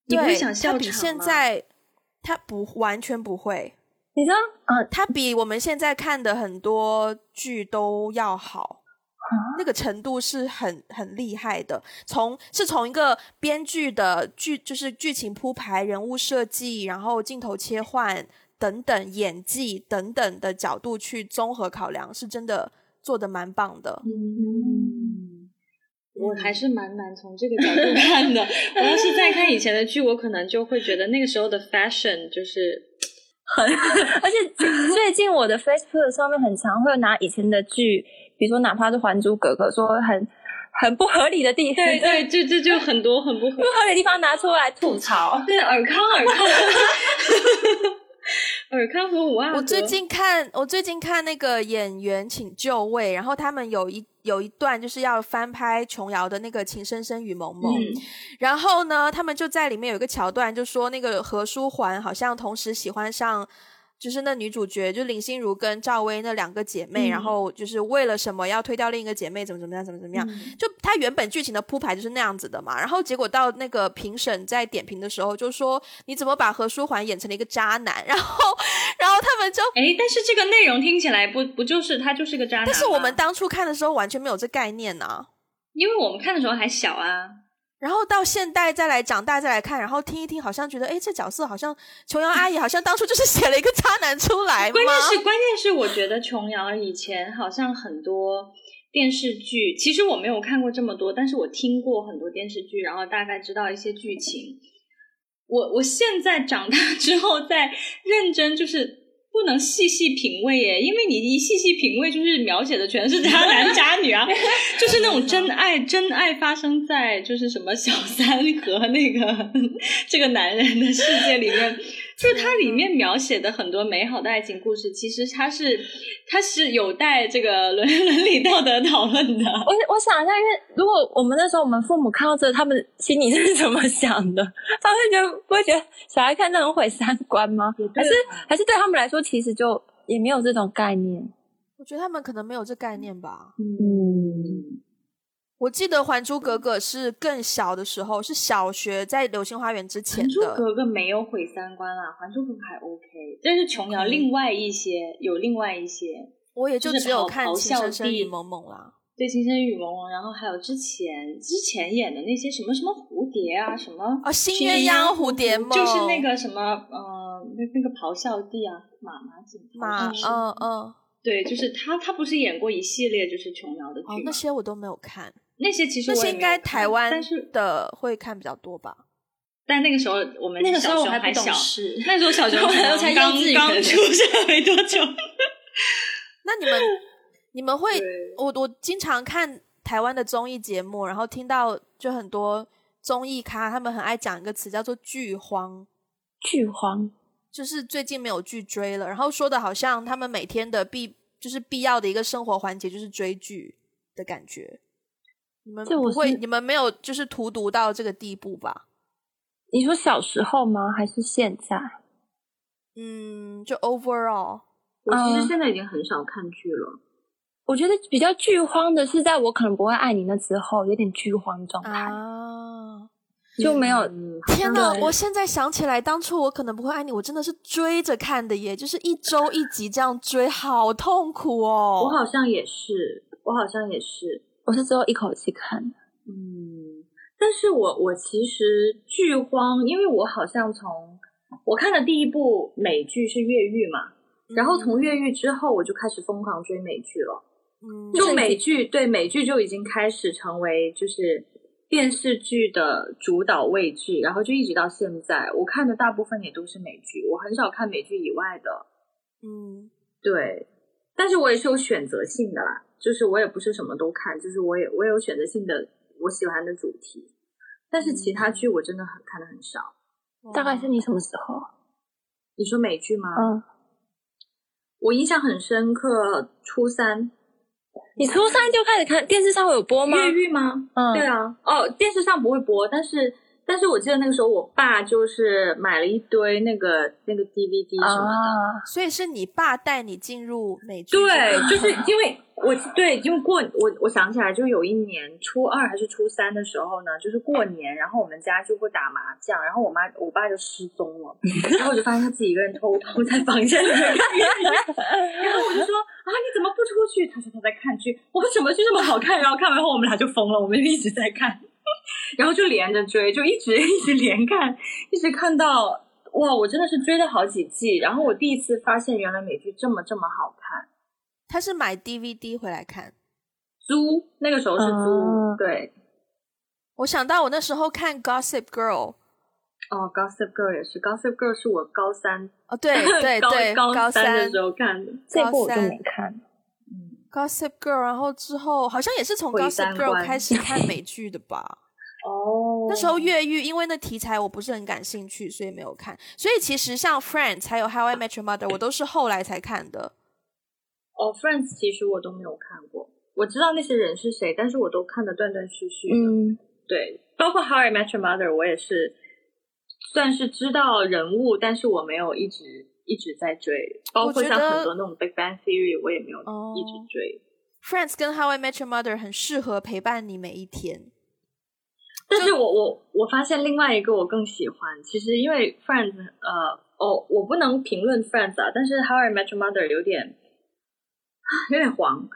你会对，想笑场比现在他不完全不会，你知道，嗯、它比我们现在看的很多剧都要好。那个程度是很很厉害的，从是从一个编剧的剧，就是剧情铺排、人物设计，然后镜头切换等等、演技等等的角度去综合考量，是真的做的蛮棒的。嗯，我还是蛮难从这个角度看的。我要是再看以前的剧，我可能就会觉得那个时候的 fashion 就是 很而且最近我的 Facebook 上面很常会拿以前的剧，比如说哪怕是《还珠格格》，说很很不合理的地方，对对，就就就很多很不合不合理的地方拿出来吐槽。对尔康尔康，尔康和五阿哥。我最近看，我最近看那个演员请就位，然后他们有一有一段就是要翻拍琼瑶的那个《情深深雨蒙蒙》，嗯然后呢，他们就在里面有一个桥段，就说那个何书桓好像同时喜欢上。就是那女主角，就林心如跟赵薇那两个姐妹，嗯。然后就是为了什么要推掉另一个姐妹，怎么怎么样，怎么怎么样，嗯。就她原本剧情的铺排就是那样子的嘛，然后结果到那个评审在点评的时候就说你怎么把何书桓演成了一个渣男，然后然后他们就，哎，但是这个内容听起来不不就是他就是个渣男？但是我们当初看的时候完全没有这概念呐、因为我们看的时候还小啊，然后到现代再来长大再来看，然后听一听，好像觉得哎，这角色好像琼瑶阿姨好像当初就是 写了一个渣男出来吗？关键是关键是我觉得琼瑶以前好像很多电视剧，其实我没有看过这么多，但是我听过很多电视剧，然后大概知道一些剧情。我我现在长大之后再认真就是。不能细细品味耶，因为你一细细品味，就是描写的全是渣男渣女啊，就是那种真爱，真爱发生在就是什么小三和那个这个男人的世界里面，就是它里面描写的很多美好的爱情故事，其实它是它是有待这个伦伦理道德讨论的。我我想一下，因为如果我们那时候我们父母看到这，他们心里是怎么想的？他们会觉得不会觉得小孩看这很毁三观吗？还是还是对他们来说，其实就也没有这种概念。我觉得他们可能没有这概念吧。嗯，我记得《还珠格格》是更小的时候，是小学在《流星花园》之前还珠的。格格没有毁三观啦，还珠格格还 OK，但是琼瑶另外一些有另外一些，我也就就是只有看《情深深雨帝蒙蒙》啦。对《情深雨蒙蒙》，然后还有之前之前演的那些什么什么蝴蝶啊，什么啊，新新鸳鸯蝴蝶梦就是那个什么呃，那那个咆哮帝啊，马马景马，涛嗯嗯，对，就是他，他不是演过一系列就是琼瑶的剧吗？，哦那些我都没有看，那些其实那些应该台湾的会看比较多吧？但那个时候我们那个时候小我还不懂熊还小，事，那时候小熊 我可能才幼刚刚 出生没多久。那你们 你们会，我我经常看台湾的综艺节目，然后听到就很多综艺咖他们很爱讲一个词叫做剧荒，剧荒，就是最近没有剧追了，然后说的好像他们每天的必就是必要的一个生活环节就是追剧的感觉。你们这我不会，你们没有就是荼毒到这个地步吧？你说小时候吗？还是现在？嗯，就 overall，我其实嗯现在已经很少看剧了。我觉得比较剧荒的是，在我可能不会爱你那之后，有点剧荒状态，啊！就没有。嗯，天哪！我现在想起来，当初我可能不会爱你，我真的是追着看的耶，就是一周一集这样追，好痛苦哦。我好像也是，我好像也是。我是最后一口气看的。嗯，但是我我其实剧荒，因为我好像从我看的第一部美剧是《越狱》嘛，然后从《越狱》之后，我就开始疯狂追美剧了。嗯就美剧对美剧就已经开始成为就是电视剧的主导位置，然后就一直到现在，我看的大部分也都是美剧，我很少看美剧以外的。嗯，对，但是我也是有选择性的啦，就是我也不是什么都看，就是我也我也有选择性的我喜欢的主题，但是其他剧我真的很看的很少。大概是你什么时候？你说美剧吗？嗯，我印象很深刻，初三你初三就开始看电视上会有播吗？越狱吗？嗯，对啊，哦，电视上不会播，但是但是我记得那个时候我爸就是买了一堆那个那个 DVD 什么的。啊，所以是你爸带你进入美剧对，，就是 因为我对，因为过我我想起来，就有一年初二还是初三的时候呢，就是过年，然后我们家就会打麻将，然后我妈我爸就失踪了，然后我就发现他自己一个人偷偷在房间里面看 然后我就说啊你怎么不出去？他说他在看剧，我说什么剧这么好看？然后看完后我们俩就疯了，我们就一直在看，然后就连着追，就一直 一直连看，一直看到。哇，我真的是追了好几季，然后我第一次发现原来美剧这么这么好看。他是买 DVD 回来看。租，那个时候是租，哦对。我想到我那时候看 Gossip Girl，哦，Gossip Girl 也是，Gossip Girl 是我高三，哦，对对 对，高三的时候看的。这部我就没看。嗯，Gossip Girl，然后之后好像也是从 Gossip Girl 开始看美剧的吧？哦，那时候越狱，因为那题材我不是很感兴趣，所以没有看。所以其实像 Friends 还有 How I Met Your Mother，我都是后来才看的。哦，Friends 其实我都没有看过，我知道那些人是谁，但是我都看的断断续续的。嗯，对，包括 How I Met Your Mother，我也是算是知道人物，但是我没有一直一直在追。包括像很多那种 Big Bang Theory，我也没有一直追。Friends 跟 How I Met Your Mother 很适合陪伴你每一天。但是我我我发现另外一个我更喜欢，其实因为 Friends，呃，哦，我不能评论 Friends 啊，但是 How I Met Your Mother 有点。有点黄，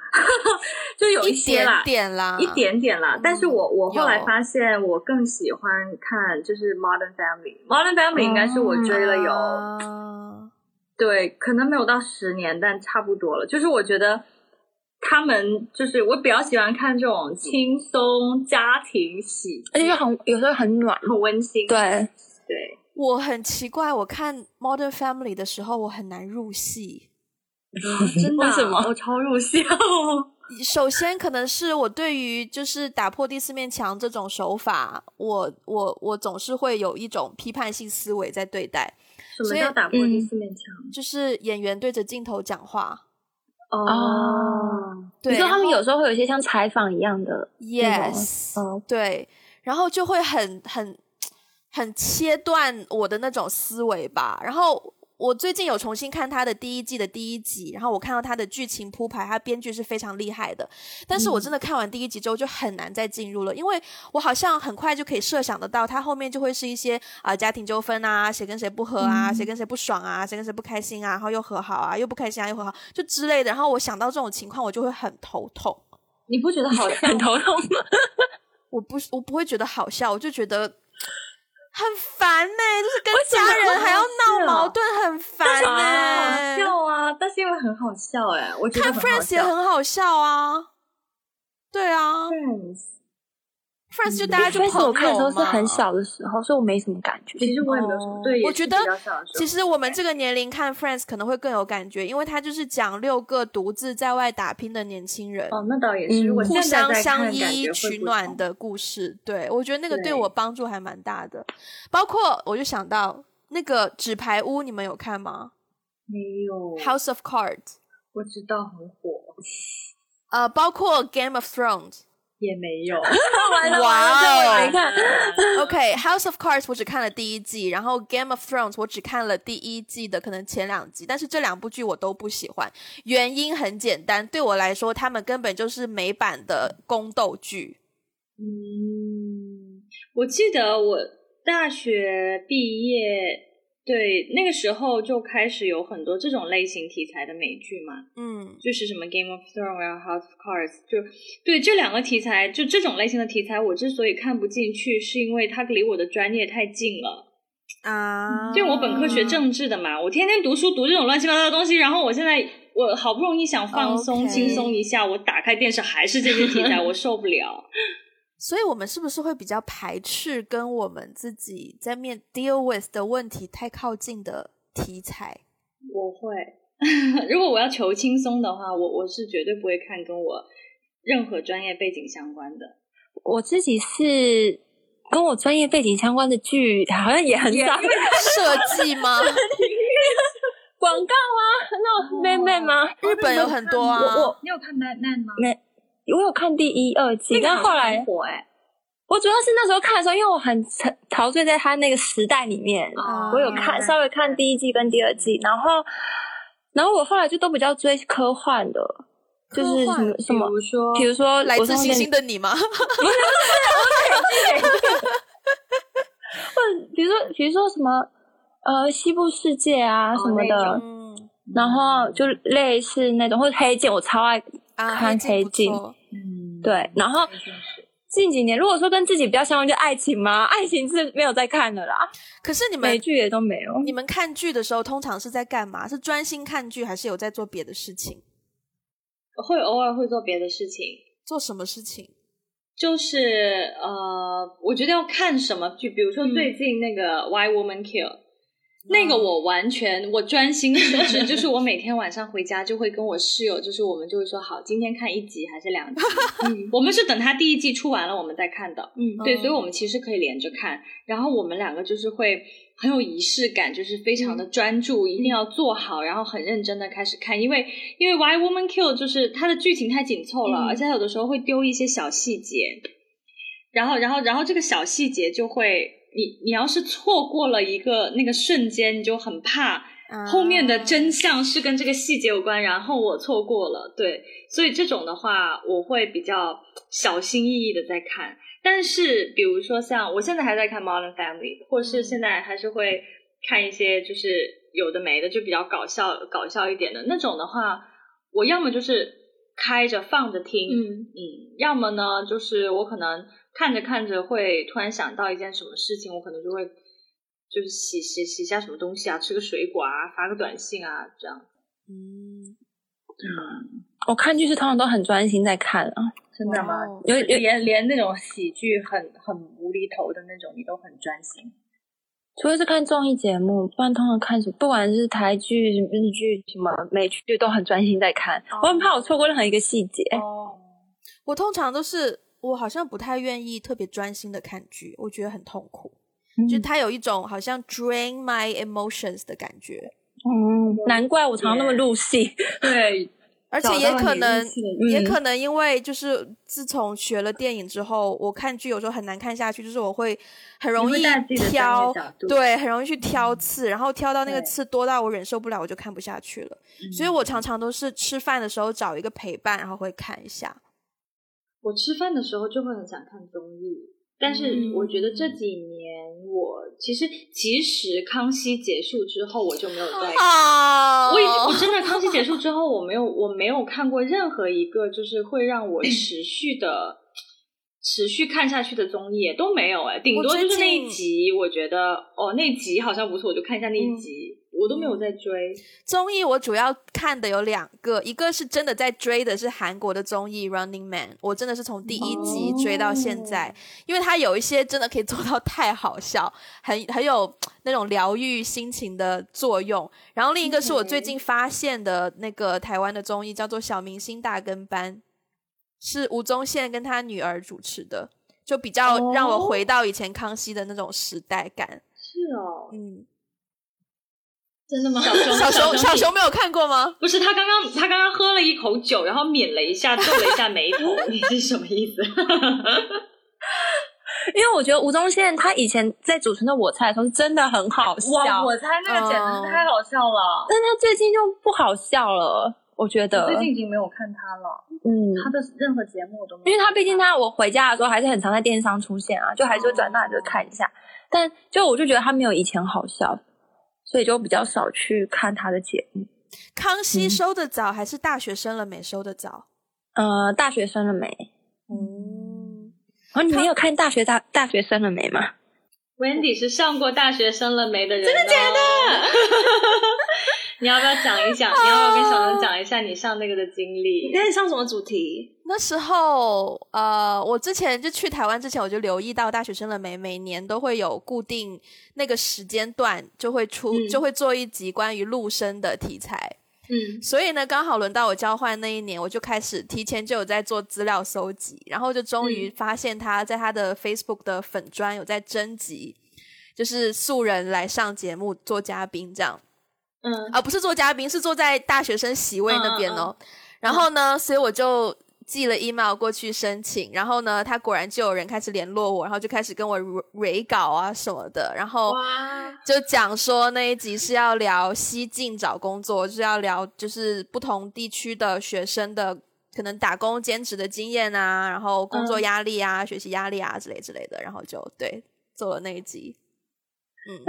就有一些啦，点啦，一点点啦。但是我我后来发现，我更喜欢看就是 Modern Family。Modern Family 应该是我追了有，对，可能没有到十年，但差不多了。就是我觉得他们就是我比较喜欢看这种轻松家庭喜，而且又很有时候很暖，很温馨。对对，我很奇怪，我看 Modern Family 的时候，我很难入戏。真的？为什么？我超入戏。首先，可能是我对于就是打破第四面墙这种手法，我我我总是会有一种批判性思维在对待。什么叫打破第四面墙？就是演员对着镜头讲话。哦，对。你说他们有时候会有一些像采访一样的，yes，哦，对，然后就会很很很切断我的那种思维吧，然后。我最近有重新看他的第一季的第一集，然后我看到他的剧情铺排，他编剧是非常厉害的。但是我真的看完第一集之后就很难再进入了，因为我好像很快就可以设想得到，他后面就会是一些啊家庭纠纷啊，谁跟谁不和啊，谁跟谁不爽啊，谁跟谁不开心啊，然后又和好啊，又不开心啊，又和好，就之类的。然后我想到这种情况，我就会很头痛。你不觉得好很头痛吗？我不，我不会觉得好笑，我就觉得。很烦呢，就是跟家人还要闹矛盾，很烦呢。好笑啊，但是因为很好笑哎，我觉得看 Friends 也很好笑啊。对啊。Friends 就大家就朋友我看的时候是很小的时候，所以我没什么感觉。其实我也没有什么。对，我觉得其实我们这个年龄看 Friends 可能会更有感觉，因为他就是讲六个独自在外打拼的年轻人。哦，那倒也是，互相相依取暖的故事。对，我觉得那个对我帮助还蛮大的。包括我就想到那个纸牌屋，你们有看吗？没有。House of Cards，我知道很火。呃，包括 Game of Thrones。也没有，哇哦！没看。OK，House of Cards 我只看了第一季，然后 Game of Thrones 我只看了第一季的可能前两集，但是这两部剧我都不喜欢，原因很简单，对我来说，他们根本就是美版的宫斗剧。嗯，我记得我大学毕业。对，那个时候就开始有很多这种类型题材的美剧嘛，嗯，就是什么《Game of Thrones》啊，《House of Cards》，就对这两个题材，就这种类型的题材，我之所以看不进去，是因为它离我的专业太近了啊。就我本科学政治的嘛，我天天读书读这种乱七八糟的东西，然后我现在我好不容易想放松轻松一下，我打开电视还是这些题材，我受不了。所以，我们是不是会比较排斥跟我们自己在面 deal with 的问题太靠近的题材？我会，如果我要求轻松的话，我我是绝对不会看跟我任何专业背景相关的。我自己是跟我专业背景相关的剧，好像也很少。设计吗？广告啊？那妹妹吗？日本有很多啊。我你有看 Mad Men 吗？没。我有看第一、二季，但后来火哎！我主要是那时候看的时候，因为我很沉陶醉在他那个时代里面，我有看稍微看第一季跟第二季，然后，然后我后来就都比较追科幻的，就是什么什么，比如说，比如说来自星星的你吗？不是不是，或者比如说比如说什么呃西部世界啊什么的，然后就类似那种或者黑镜，我超爱看黑镜。嗯，对，然后近几年如果说跟自己比较相关，就爱情吗？爱情是没有在看的啦。可是你们美剧也都没有。你们看剧的时候，通常是在干嘛？是专心看剧，还是有在做别的事情？会偶尔会做别的事情。做什么事情？就是呃，我觉得要看什么剧，比如说最近那个《Why Woman Kill》，那个我完全我专心致志，就是我每天晚上回家就会跟我室友，就是我们就会说好，今天看一集还是两集？嗯，我们是等他第一季出完了我们再看的。嗯对，所以我们其实可以连着看。然后我们两个就是会很有仪式感，就是非常的专注，一定要做好，然后很认真的开始看。因为因为《Why Woman Kill》就是它的剧情太紧凑了，嗯而且它有的时候会丢一些小细节，然后然后然后这个小细节就会。你你要是错过了一个那个瞬间，你就很怕后面的真相是跟这个细节有关，然后我错过了，对，所以这种的话，我会比较小心翼翼的在看。但是，比如说像我现在还在看《Modern Family》，或是现在还是会看一些就是有的没的，就比较搞笑搞笑一点的那种的话，我要么就是开着放着听，嗯嗯，要么呢就是我可能看着看着会突然想到一件什么事情，我可能就会就是洗洗洗下什么东西啊，吃个水果啊，发个短信啊，这样。嗯，我看剧是通常都很专心在看啊，真的吗？有有连连那种喜剧很很无厘头的那种，你都很专心。除非是看综艺节目，不然通常看什么，不管是台剧、日剧、什么美剧，都很专心在看。我很怕我错过任何一个细节。哦，我通常都是我好像不太愿意特别专心的看剧，我觉得很痛苦，就它有一种好像 drain my emotions 的感觉，嗯，难怪我常常那么入戏。对，而且也可能也可能因为就是自从学了电影之后，我看剧有时候很难看下去，就是我会很容易挑对，很容易去挑刺，然后挑到那个刺多到我忍受不了，我就看不下去了。所以我常常都是吃饭的时候找一个陪伴，然后会看一下。我吃饭的时候就会很想看综艺，但是嗯我觉得这几年我其实其实康熙结束之后我就没有再。啊我已经，我真的康熙结束之后，我没有，我没有看过任何一个就是会让我持续的、持续看下去的综艺都没有哎，顶多就是那一集，我觉得哦那集好像不错，我就看一下那一集，我都没有在追。综艺我主要看的有两个，一个是真的在追的是韩国的综艺《Running Man》，我真的是从第一集追到现在，因为它有一些真的可以做到太好笑，很很有那种疗愈心情的作用。然后另一个是我最近发现的那个台湾的综艺，叫做《小明星大跟班》，是吴宗宪跟他女儿主持的，就比较让我回到以前康熙的那种时代感。是哦，嗯，真的吗？小熊小熊小熊没有看过吗？不是他刚刚他刚刚喝了一口酒，然后抿了一下，皱了一下眉头，你是什么意思？因为我觉得吴宗宪他以前在主持的《我猜》的时候是真的很好笑，哇，我猜那个简直是太好笑了。但他最近就不好笑了，我觉得。最近已经没有看他了，嗯，他的任何节目我都没有。因为他毕竟他我回家的时候还是很常在电视上出现啊，就还是会转到来就看一下。但就我就觉得他没有以前好笑，所以就比较少去看他的节目。康熙收的早还是大学生了没收的早？呃，大学生了没？嗯，哦，你没有看大学大大学生了没吗？Wendy 是上过大学生了没的人、哦，真的假的？你要不要讲一讲？你要不要跟小龙讲一下你上那个的经历？那你上什么主题？那时候呃，我之前就去台湾之前，我就留意到大学生了每每年都会有固定那个时间段就会出、嗯就会做一集关于陆生的题材。嗯所以呢，刚好轮到我交换那一年，我就开始提前就有在做资料搜集，然后就终于嗯发现他在他的 Facebook 的粉砖有在征集，就是素人来上节目做嘉宾这样。嗯啊，不是做嘉宾，是坐在大学生席位那边嗯哦。然后呢，所以我就寄了 email 过去申请，然后呢，他果然就有人开始联络我，然后就开始跟我 re 稿啊什么的，然后，就讲说那一集是要聊西进找工作，就是要聊就是不同地区的学生的可能打工兼职的经验啊，然后工作嗯压力啊、学习压力啊之类之类的，然后就对做了那一集。嗯，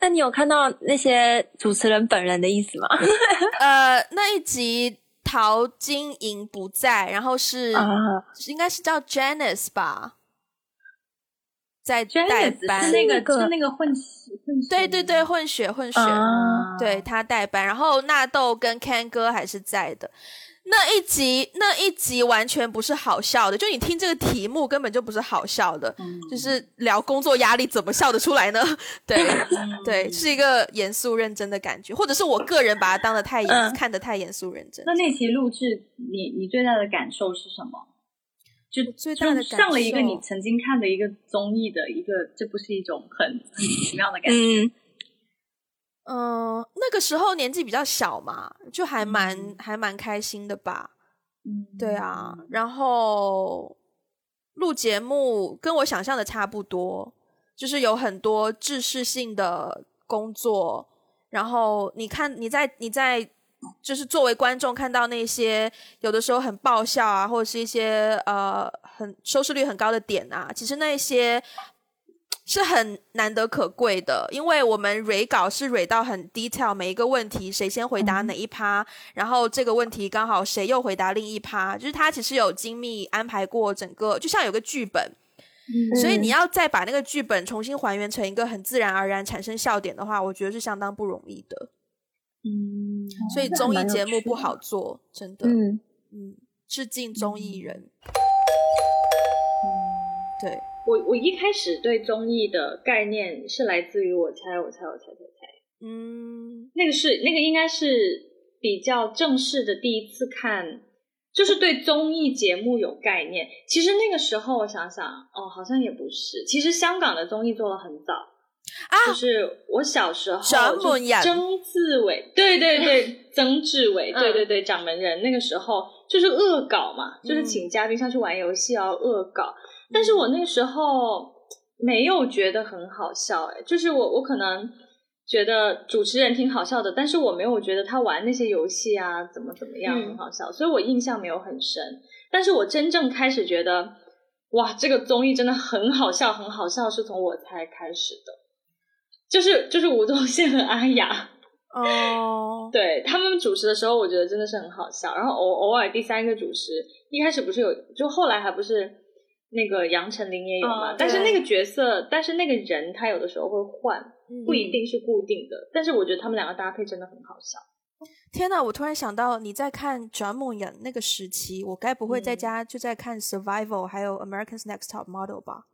那你有看到那些主持人本人的意思吗？呃，那一集陶晶莹不在，然后是、啊，应该是叫 Janice 吧，在代班，是那个那个是那个混血混血，对对对，，混血混血，啊。对他代班，然后纳豆跟 Ken 哥还是在的。那一集那一集完全不是好笑的，就你听这个题目根本就不是好笑的，就是聊工作压力怎么笑得出来呢？对 对，是一个严肃认真的感觉，或者是我个人把它当得太严，嗯看得太严肃认真。那那期录制，你你最大的感受是什么？就最大的感受上了一个你曾经看的一个综艺的一个，这不是一种很很奇妙的感觉？嗯，嗯、那个时候年纪比较小嘛，就还蛮、嗯还蛮开心的吧。嗯，对啊，然后录节目跟我想象的差不多，就是有很多制式性的工作，然后你看你在你在就是作为观众看到那些有的时候很爆笑啊，或者是一些呃很收视率很高的点啊，其实那些。是很难得可贵的，因为我们蕊稿是蕊到很 detail，每一个问题谁先回答哪一趴，然后这个问题刚好谁又回答另一趴，就是他其实有精密安排过整个，就像有个剧本，所以你要再把那个剧本重新还原成一个很自然而然产生笑点的话，我觉得是相当不容易的。嗯，所以综艺节目不好做，真的。嗯，嗯，致敬综艺人。对，我我一开始对综艺的概念是来自于我猜我猜我猜猜猜，嗯，那个是那个应该是比较正式的第一次看，就是对综艺节目有概念。其实那个时候我想想，哦，好像也不是。其实香港的综艺做的很早啊就是我小时候，曾志伟，对对对，曾志伟，嗯对对对，掌门人。那个时候就是恶搞嘛，就是嗯请嘉宾上去玩游戏要恶搞。但是我那时候没有觉得很好笑，哎，就是我我可能觉得主持人挺好笑的，但是我没有觉得他玩那些游戏啊怎么怎么样嗯很好笑，所以我印象没有很深。但是我真正开始觉得，哇，这个综艺真的很好笑，很好笑，是从我才开始的，就是就是吴宗宪和阿雅，哦，对他们主持的时候，我觉得真的是很好笑。然后偶偶尔第三个主持，一开始不是有，就后来还不是那个杨丞琳也有嘛？哦但是那个角色，但是那个人他有的时候会换，不一定是固定的。但是我觉得他们两个搭配真的很好笑。天呐！我突然想到，你在看《转梦演》那个时期，我该不会在嗯家就在看《Survival》还有《American's Next Top Model》吧？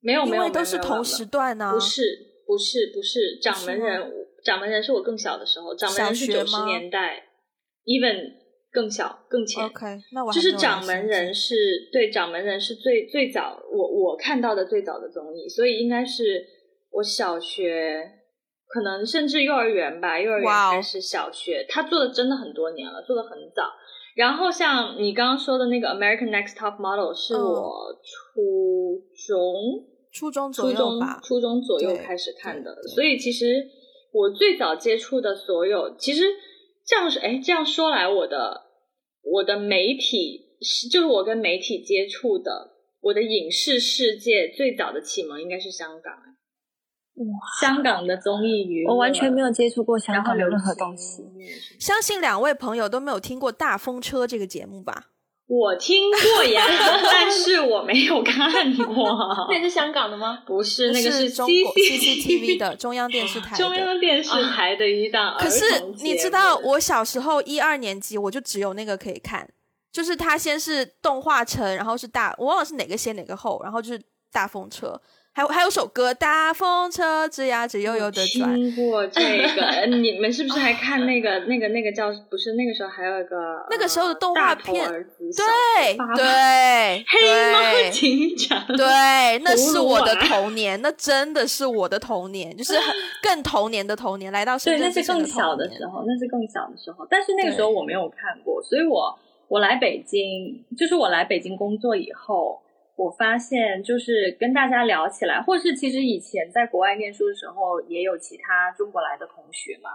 没有没有，因为都是同时段啊。不是不是不是，掌门人掌门人是我更小的时候，掌门人是九十年代，even 更小更浅。OK，那我就是掌门人是对掌门人是最最早我我看到的最早的综艺，所以应该是我小学，可能甚至幼儿园吧，幼儿园哇哦开始小学，他做的真的很多年了，做的很早。然后像你刚刚说的那个 American Next Top Model 是嗯我初中、初中初中吧。初中左右开始看的所以其实我最早接触的所有，其实这样说，哎，这样说来，我的我的媒体是就是我跟媒体接触的，我的影视世界最早的启蒙应该是香港，哇香港的综艺娱乐，我完全没有接触过香然后流港的任何行东西。相信两位朋友都没有听过《大风车》这个节目吧？我听过呀，但是我没有看过。那是香港的吗？不是那个是中国 CCTV 的中央电视台。中央电视台的一档可是你知道，我小时候一二年级，我就只有那个可以看，就是它先是动画城，然后是大，我忘了是哪个先哪个后，然后就是大风车，还有还有首歌《大风车吱呀吱悠悠的转》，听过这个，呃 你们是不是还看那个那个那个叫不是那个时候还有一个 那个时候的呃动画片对对黑猫对警长，对，那是我的童年，那真的是我的童年，就是很更童年的童年，来到深，圳那是更小的时候，那是更小的时候。但是那个时候我没有看过，所以我我来北京，就是我来北京工作以后，我发现就是跟大家聊起来，或是其实以前在国外念书的时候，也有其他中国来的同学嘛。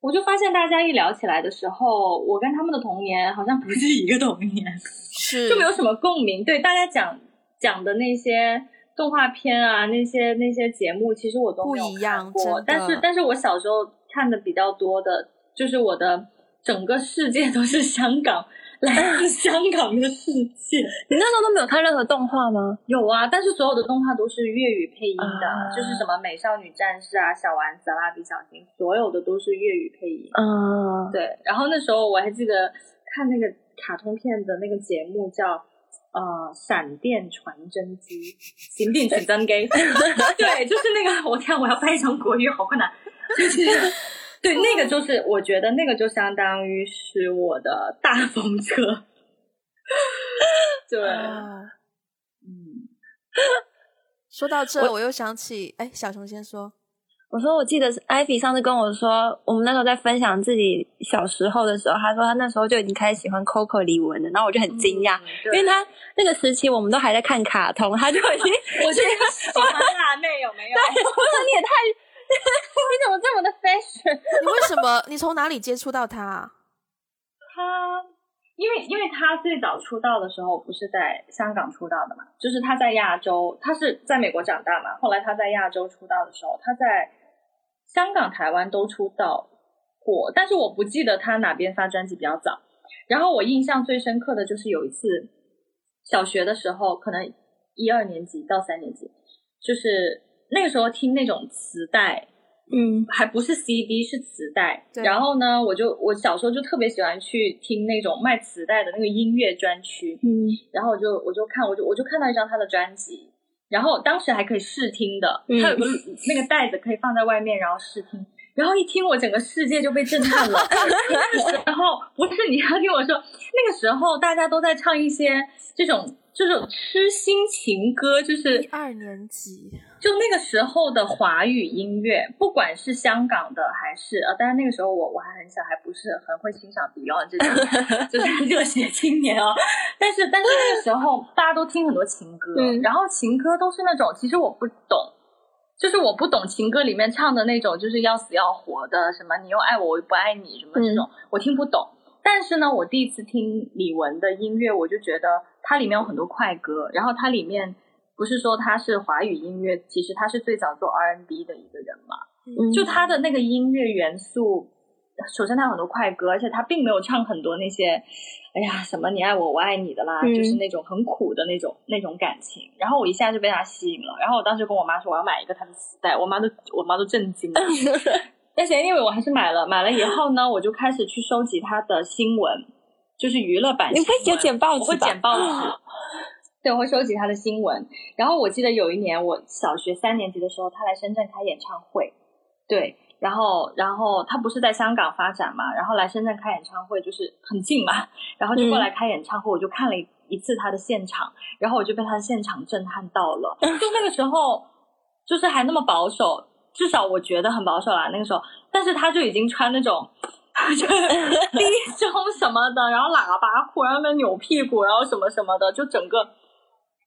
我就发现大家一聊起来的时候，我跟他们的童年好像不是一个童年，是就没有什么共鸣。对大家讲讲的那些动画片啊，那些那些节目，其实我都没有不一样看过但是但是我小时候看的比较多的，就是我的整个世界都是香港，来自香港的世界。你那时候都没有看任何动画吗？有啊，但是所有的动画都是粤语配音的，啊就是什么美少女战士啊、小丸子啊、蜡笔小新，所有的都是粤语配音。嗯，对，然后那时候我还记得看那个卡通片的那个节目叫呃闪电传真机，闪电传真机，对，就是那个，我天，我要翻译成国语好困难，就是 对，那个就是我觉得那个就相当于是我的大风车，对，啊嗯。说到这，我又想起，哎，小熊先说，我说我记得是艾比上次跟我说，我们那时候在分享自己小时候的时候，他说他那时候就已经开始喜欢 Coco 李玟了，然后我就很惊讶，因为他那个时期我们都还在看卡通，他就已经我觉得 喜欢辣妹有没有？对，我说你也太，你怎么这么的 fashion？你为什么？你从哪里接触到他、啊？他因为因为他最早出道的时候不是在香港出道的嘛，就是他在亚洲，他是在美国长大嘛，后来他在亚洲出道的时候，他在香港、台湾都出道过，但是我不记得他哪边发专辑比较早。然后我印象最深刻的就是有一次小学的时候，可能一二年级到三年级，就是那个时候听那种磁带，嗯还不是 CD 是磁带。然后呢，我就我小时候就特别喜欢去听那种卖磁带的那个音乐专区，嗯然后我就我就看我就我就看到一张他的专辑，然后当时还可以试听的，嗯它有个那个袋子可以放在外面，然后试听。然后一听，我整个世界就被震撼了。然后不是你要听我说，那个时候大家都在唱一些这种这种痴心情歌，就是二年级，就那个时候的华语音乐，不管是香港的还是呃，当然那个时候我我还很小，还不是很会欣赏 Beyond 这种就是热血青年哦。但是但是那个时候大家都听很多情歌，嗯然后情歌都是那种其实我不懂。就是我不懂情歌里面唱的那种，就是要死要活的，什么你又爱我，我又不爱你，什么这种，我听不懂。但是呢，我第一次听李玟的音乐，我就觉得它里面有很多快歌，然后它里面不是说它是华语音乐，其实他是最早做 R&B 的一个人嘛。嗯，就他的那个音乐元素，首先他有很多快歌，而且他并没有唱很多那些，哎呀什么你爱我我爱你的啦，嗯就是那种很苦的那种那种感情。然后我一下就被他吸引了，然后我当时跟我妈说我要买一个他的磁带，我妈都我妈都震惊了。但是因为我还是买了，买了以后呢，我就开始去收集他的新闻，就是娱乐版新闻。你会有剪报纸会剪报纸。对，我会收集他的新闻。然后我记得有一年我小学三年级的时候，他来深圳开演唱会。对，然后然后他不是在香港发展嘛，然后来深圳开演唱会就是很近嘛，然后就过来开演唱会，我就看了一一次他的现场，然后我就被他的现场震撼到了。就那个时候，就是还那么保守，至少我觉得很保守啦。那个时候，但是他就已经穿那种。就是 低胸什么的，然后喇叭裤，然后那扭屁股，然后什么什么的，就整个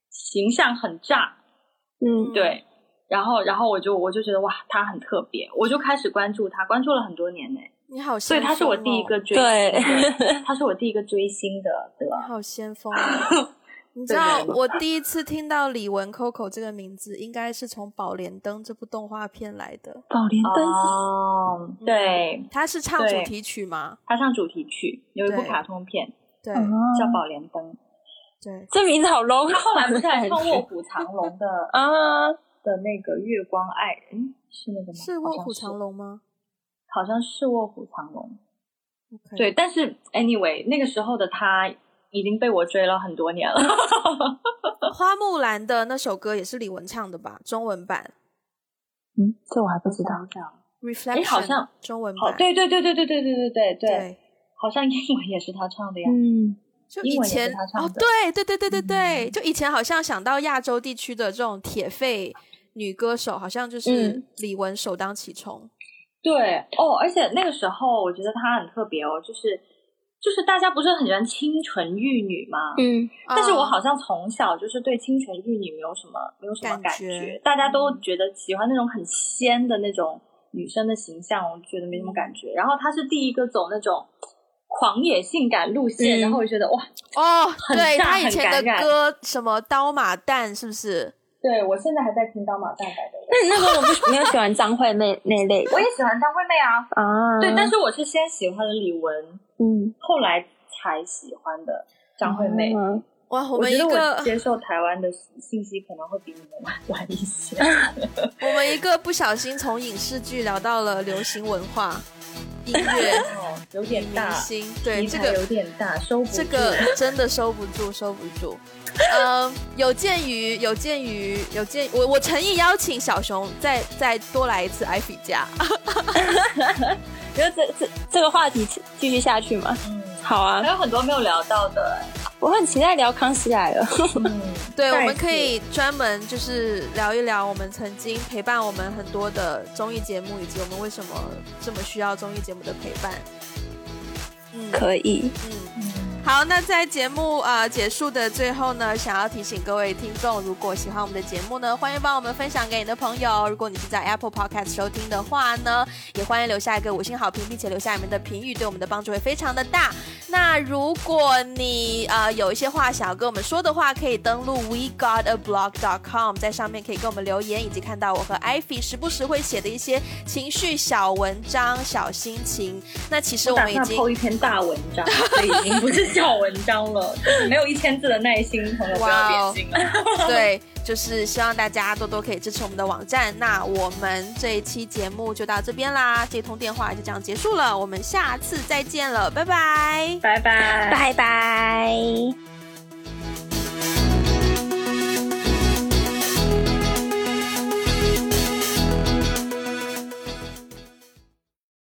形象很炸。嗯对，然后然后我就我就觉得哇，他很特别，我就开始关注他，关注了很多年呢。你好所以先锋、哦，他是我第一个追对星的，他是我第一个追星的，对吧？你好先锋、哦。你知道对对我第一次听到李玟 Coco 这个名字，应该是从《宝莲灯》这部动画片来的。宝莲灯哦，对，他是唱主题曲吗？他唱主题曲，有一部卡通片对、嗯叫《宝莲灯》，对，这名字好 low。他后来不是还唱《卧虎藏龙》的 啊，的那个月光爱人，是那个吗？是卧虎藏，龙吗好像是卧虎藏龙。对，但是 anyway，那个时候的他已经被我追了很多年了。花木兰的那首歌也是李玟唱的吧？中文版嗯，这我还不知道。Reflection，好像好，中文版。对对对对对对对对对对，对，好像英文也是他唱的呀。嗯，就以前哦，对对对对对对，就以前好像想到亚洲地区的这种铁肺女歌手，好像就是嗯李玟首当其冲。对哦，而且那个时候我觉得她很特别哦，就是就是大家不是很喜欢清纯玉女吗？嗯，但是我啊好像从小就是对清纯玉女没有什么没有什么感感觉大家都觉得喜欢那种很仙的那种女生的形象，我觉得没什么感觉。然后她是第一个走那种狂野性感路线，嗯然后我就觉得哇，哦，很对炸很他以前的感歌什么刀马旦是不是？对我现在还在听刀马旦白的。那你那时候我不没有喜欢张惠妹那类的我也喜欢张惠妹啊，啊？对，但是我是先喜欢了李玟，嗯，后来才喜欢的张惠妹。嗯哇，我我觉得们一个我接受台湾的信息可能会比你们晚晚一些。我们一个不小心从影视剧聊到了流行文化，音乐哦，有点明大，星，对这个有点大，收不住。这个真的收不住，收不住。嗯，有鉴于有鉴于有鉴，我我诚意邀请小熊再再多来一次艾菲家。觉得这这这个话题继续下去吗？嗯，好啊还，有很多没有聊到的，我很期待聊康熙来了。嗯，对，我们可以专门就是聊一聊我们曾经陪伴我们很多的综艺节目，以及我们为什么这么需要综艺节目的陪伴。嗯可以，嗯。好，那在节目啊、呃结束的最后呢，想要提醒各位听众，如果喜欢我们的节目呢，欢迎帮我们分享给你的朋友。如果你是在 Apple Podcast 收听的话呢，也欢迎留下一个五星好评，并且留下你们的评语，对我们的帮助会非常的大。那如果你呃有一些话想要跟我们说的话，可以登录 wegotablog.com，在上面可以跟我们留言，以及看到我和 Ivy 时不时会写的一些情绪小文章、小心情。那其实我们已经 PO 一篇大文章，所以已经不是小文章了，没有一千字的耐心，朋友不要哇变心了。对，就是希望大家多多可以支持我们的网站。那我们这一期节目就到这边啦，这通电话就这样结束了，我们下次再见了，拜拜。拜拜。拜拜。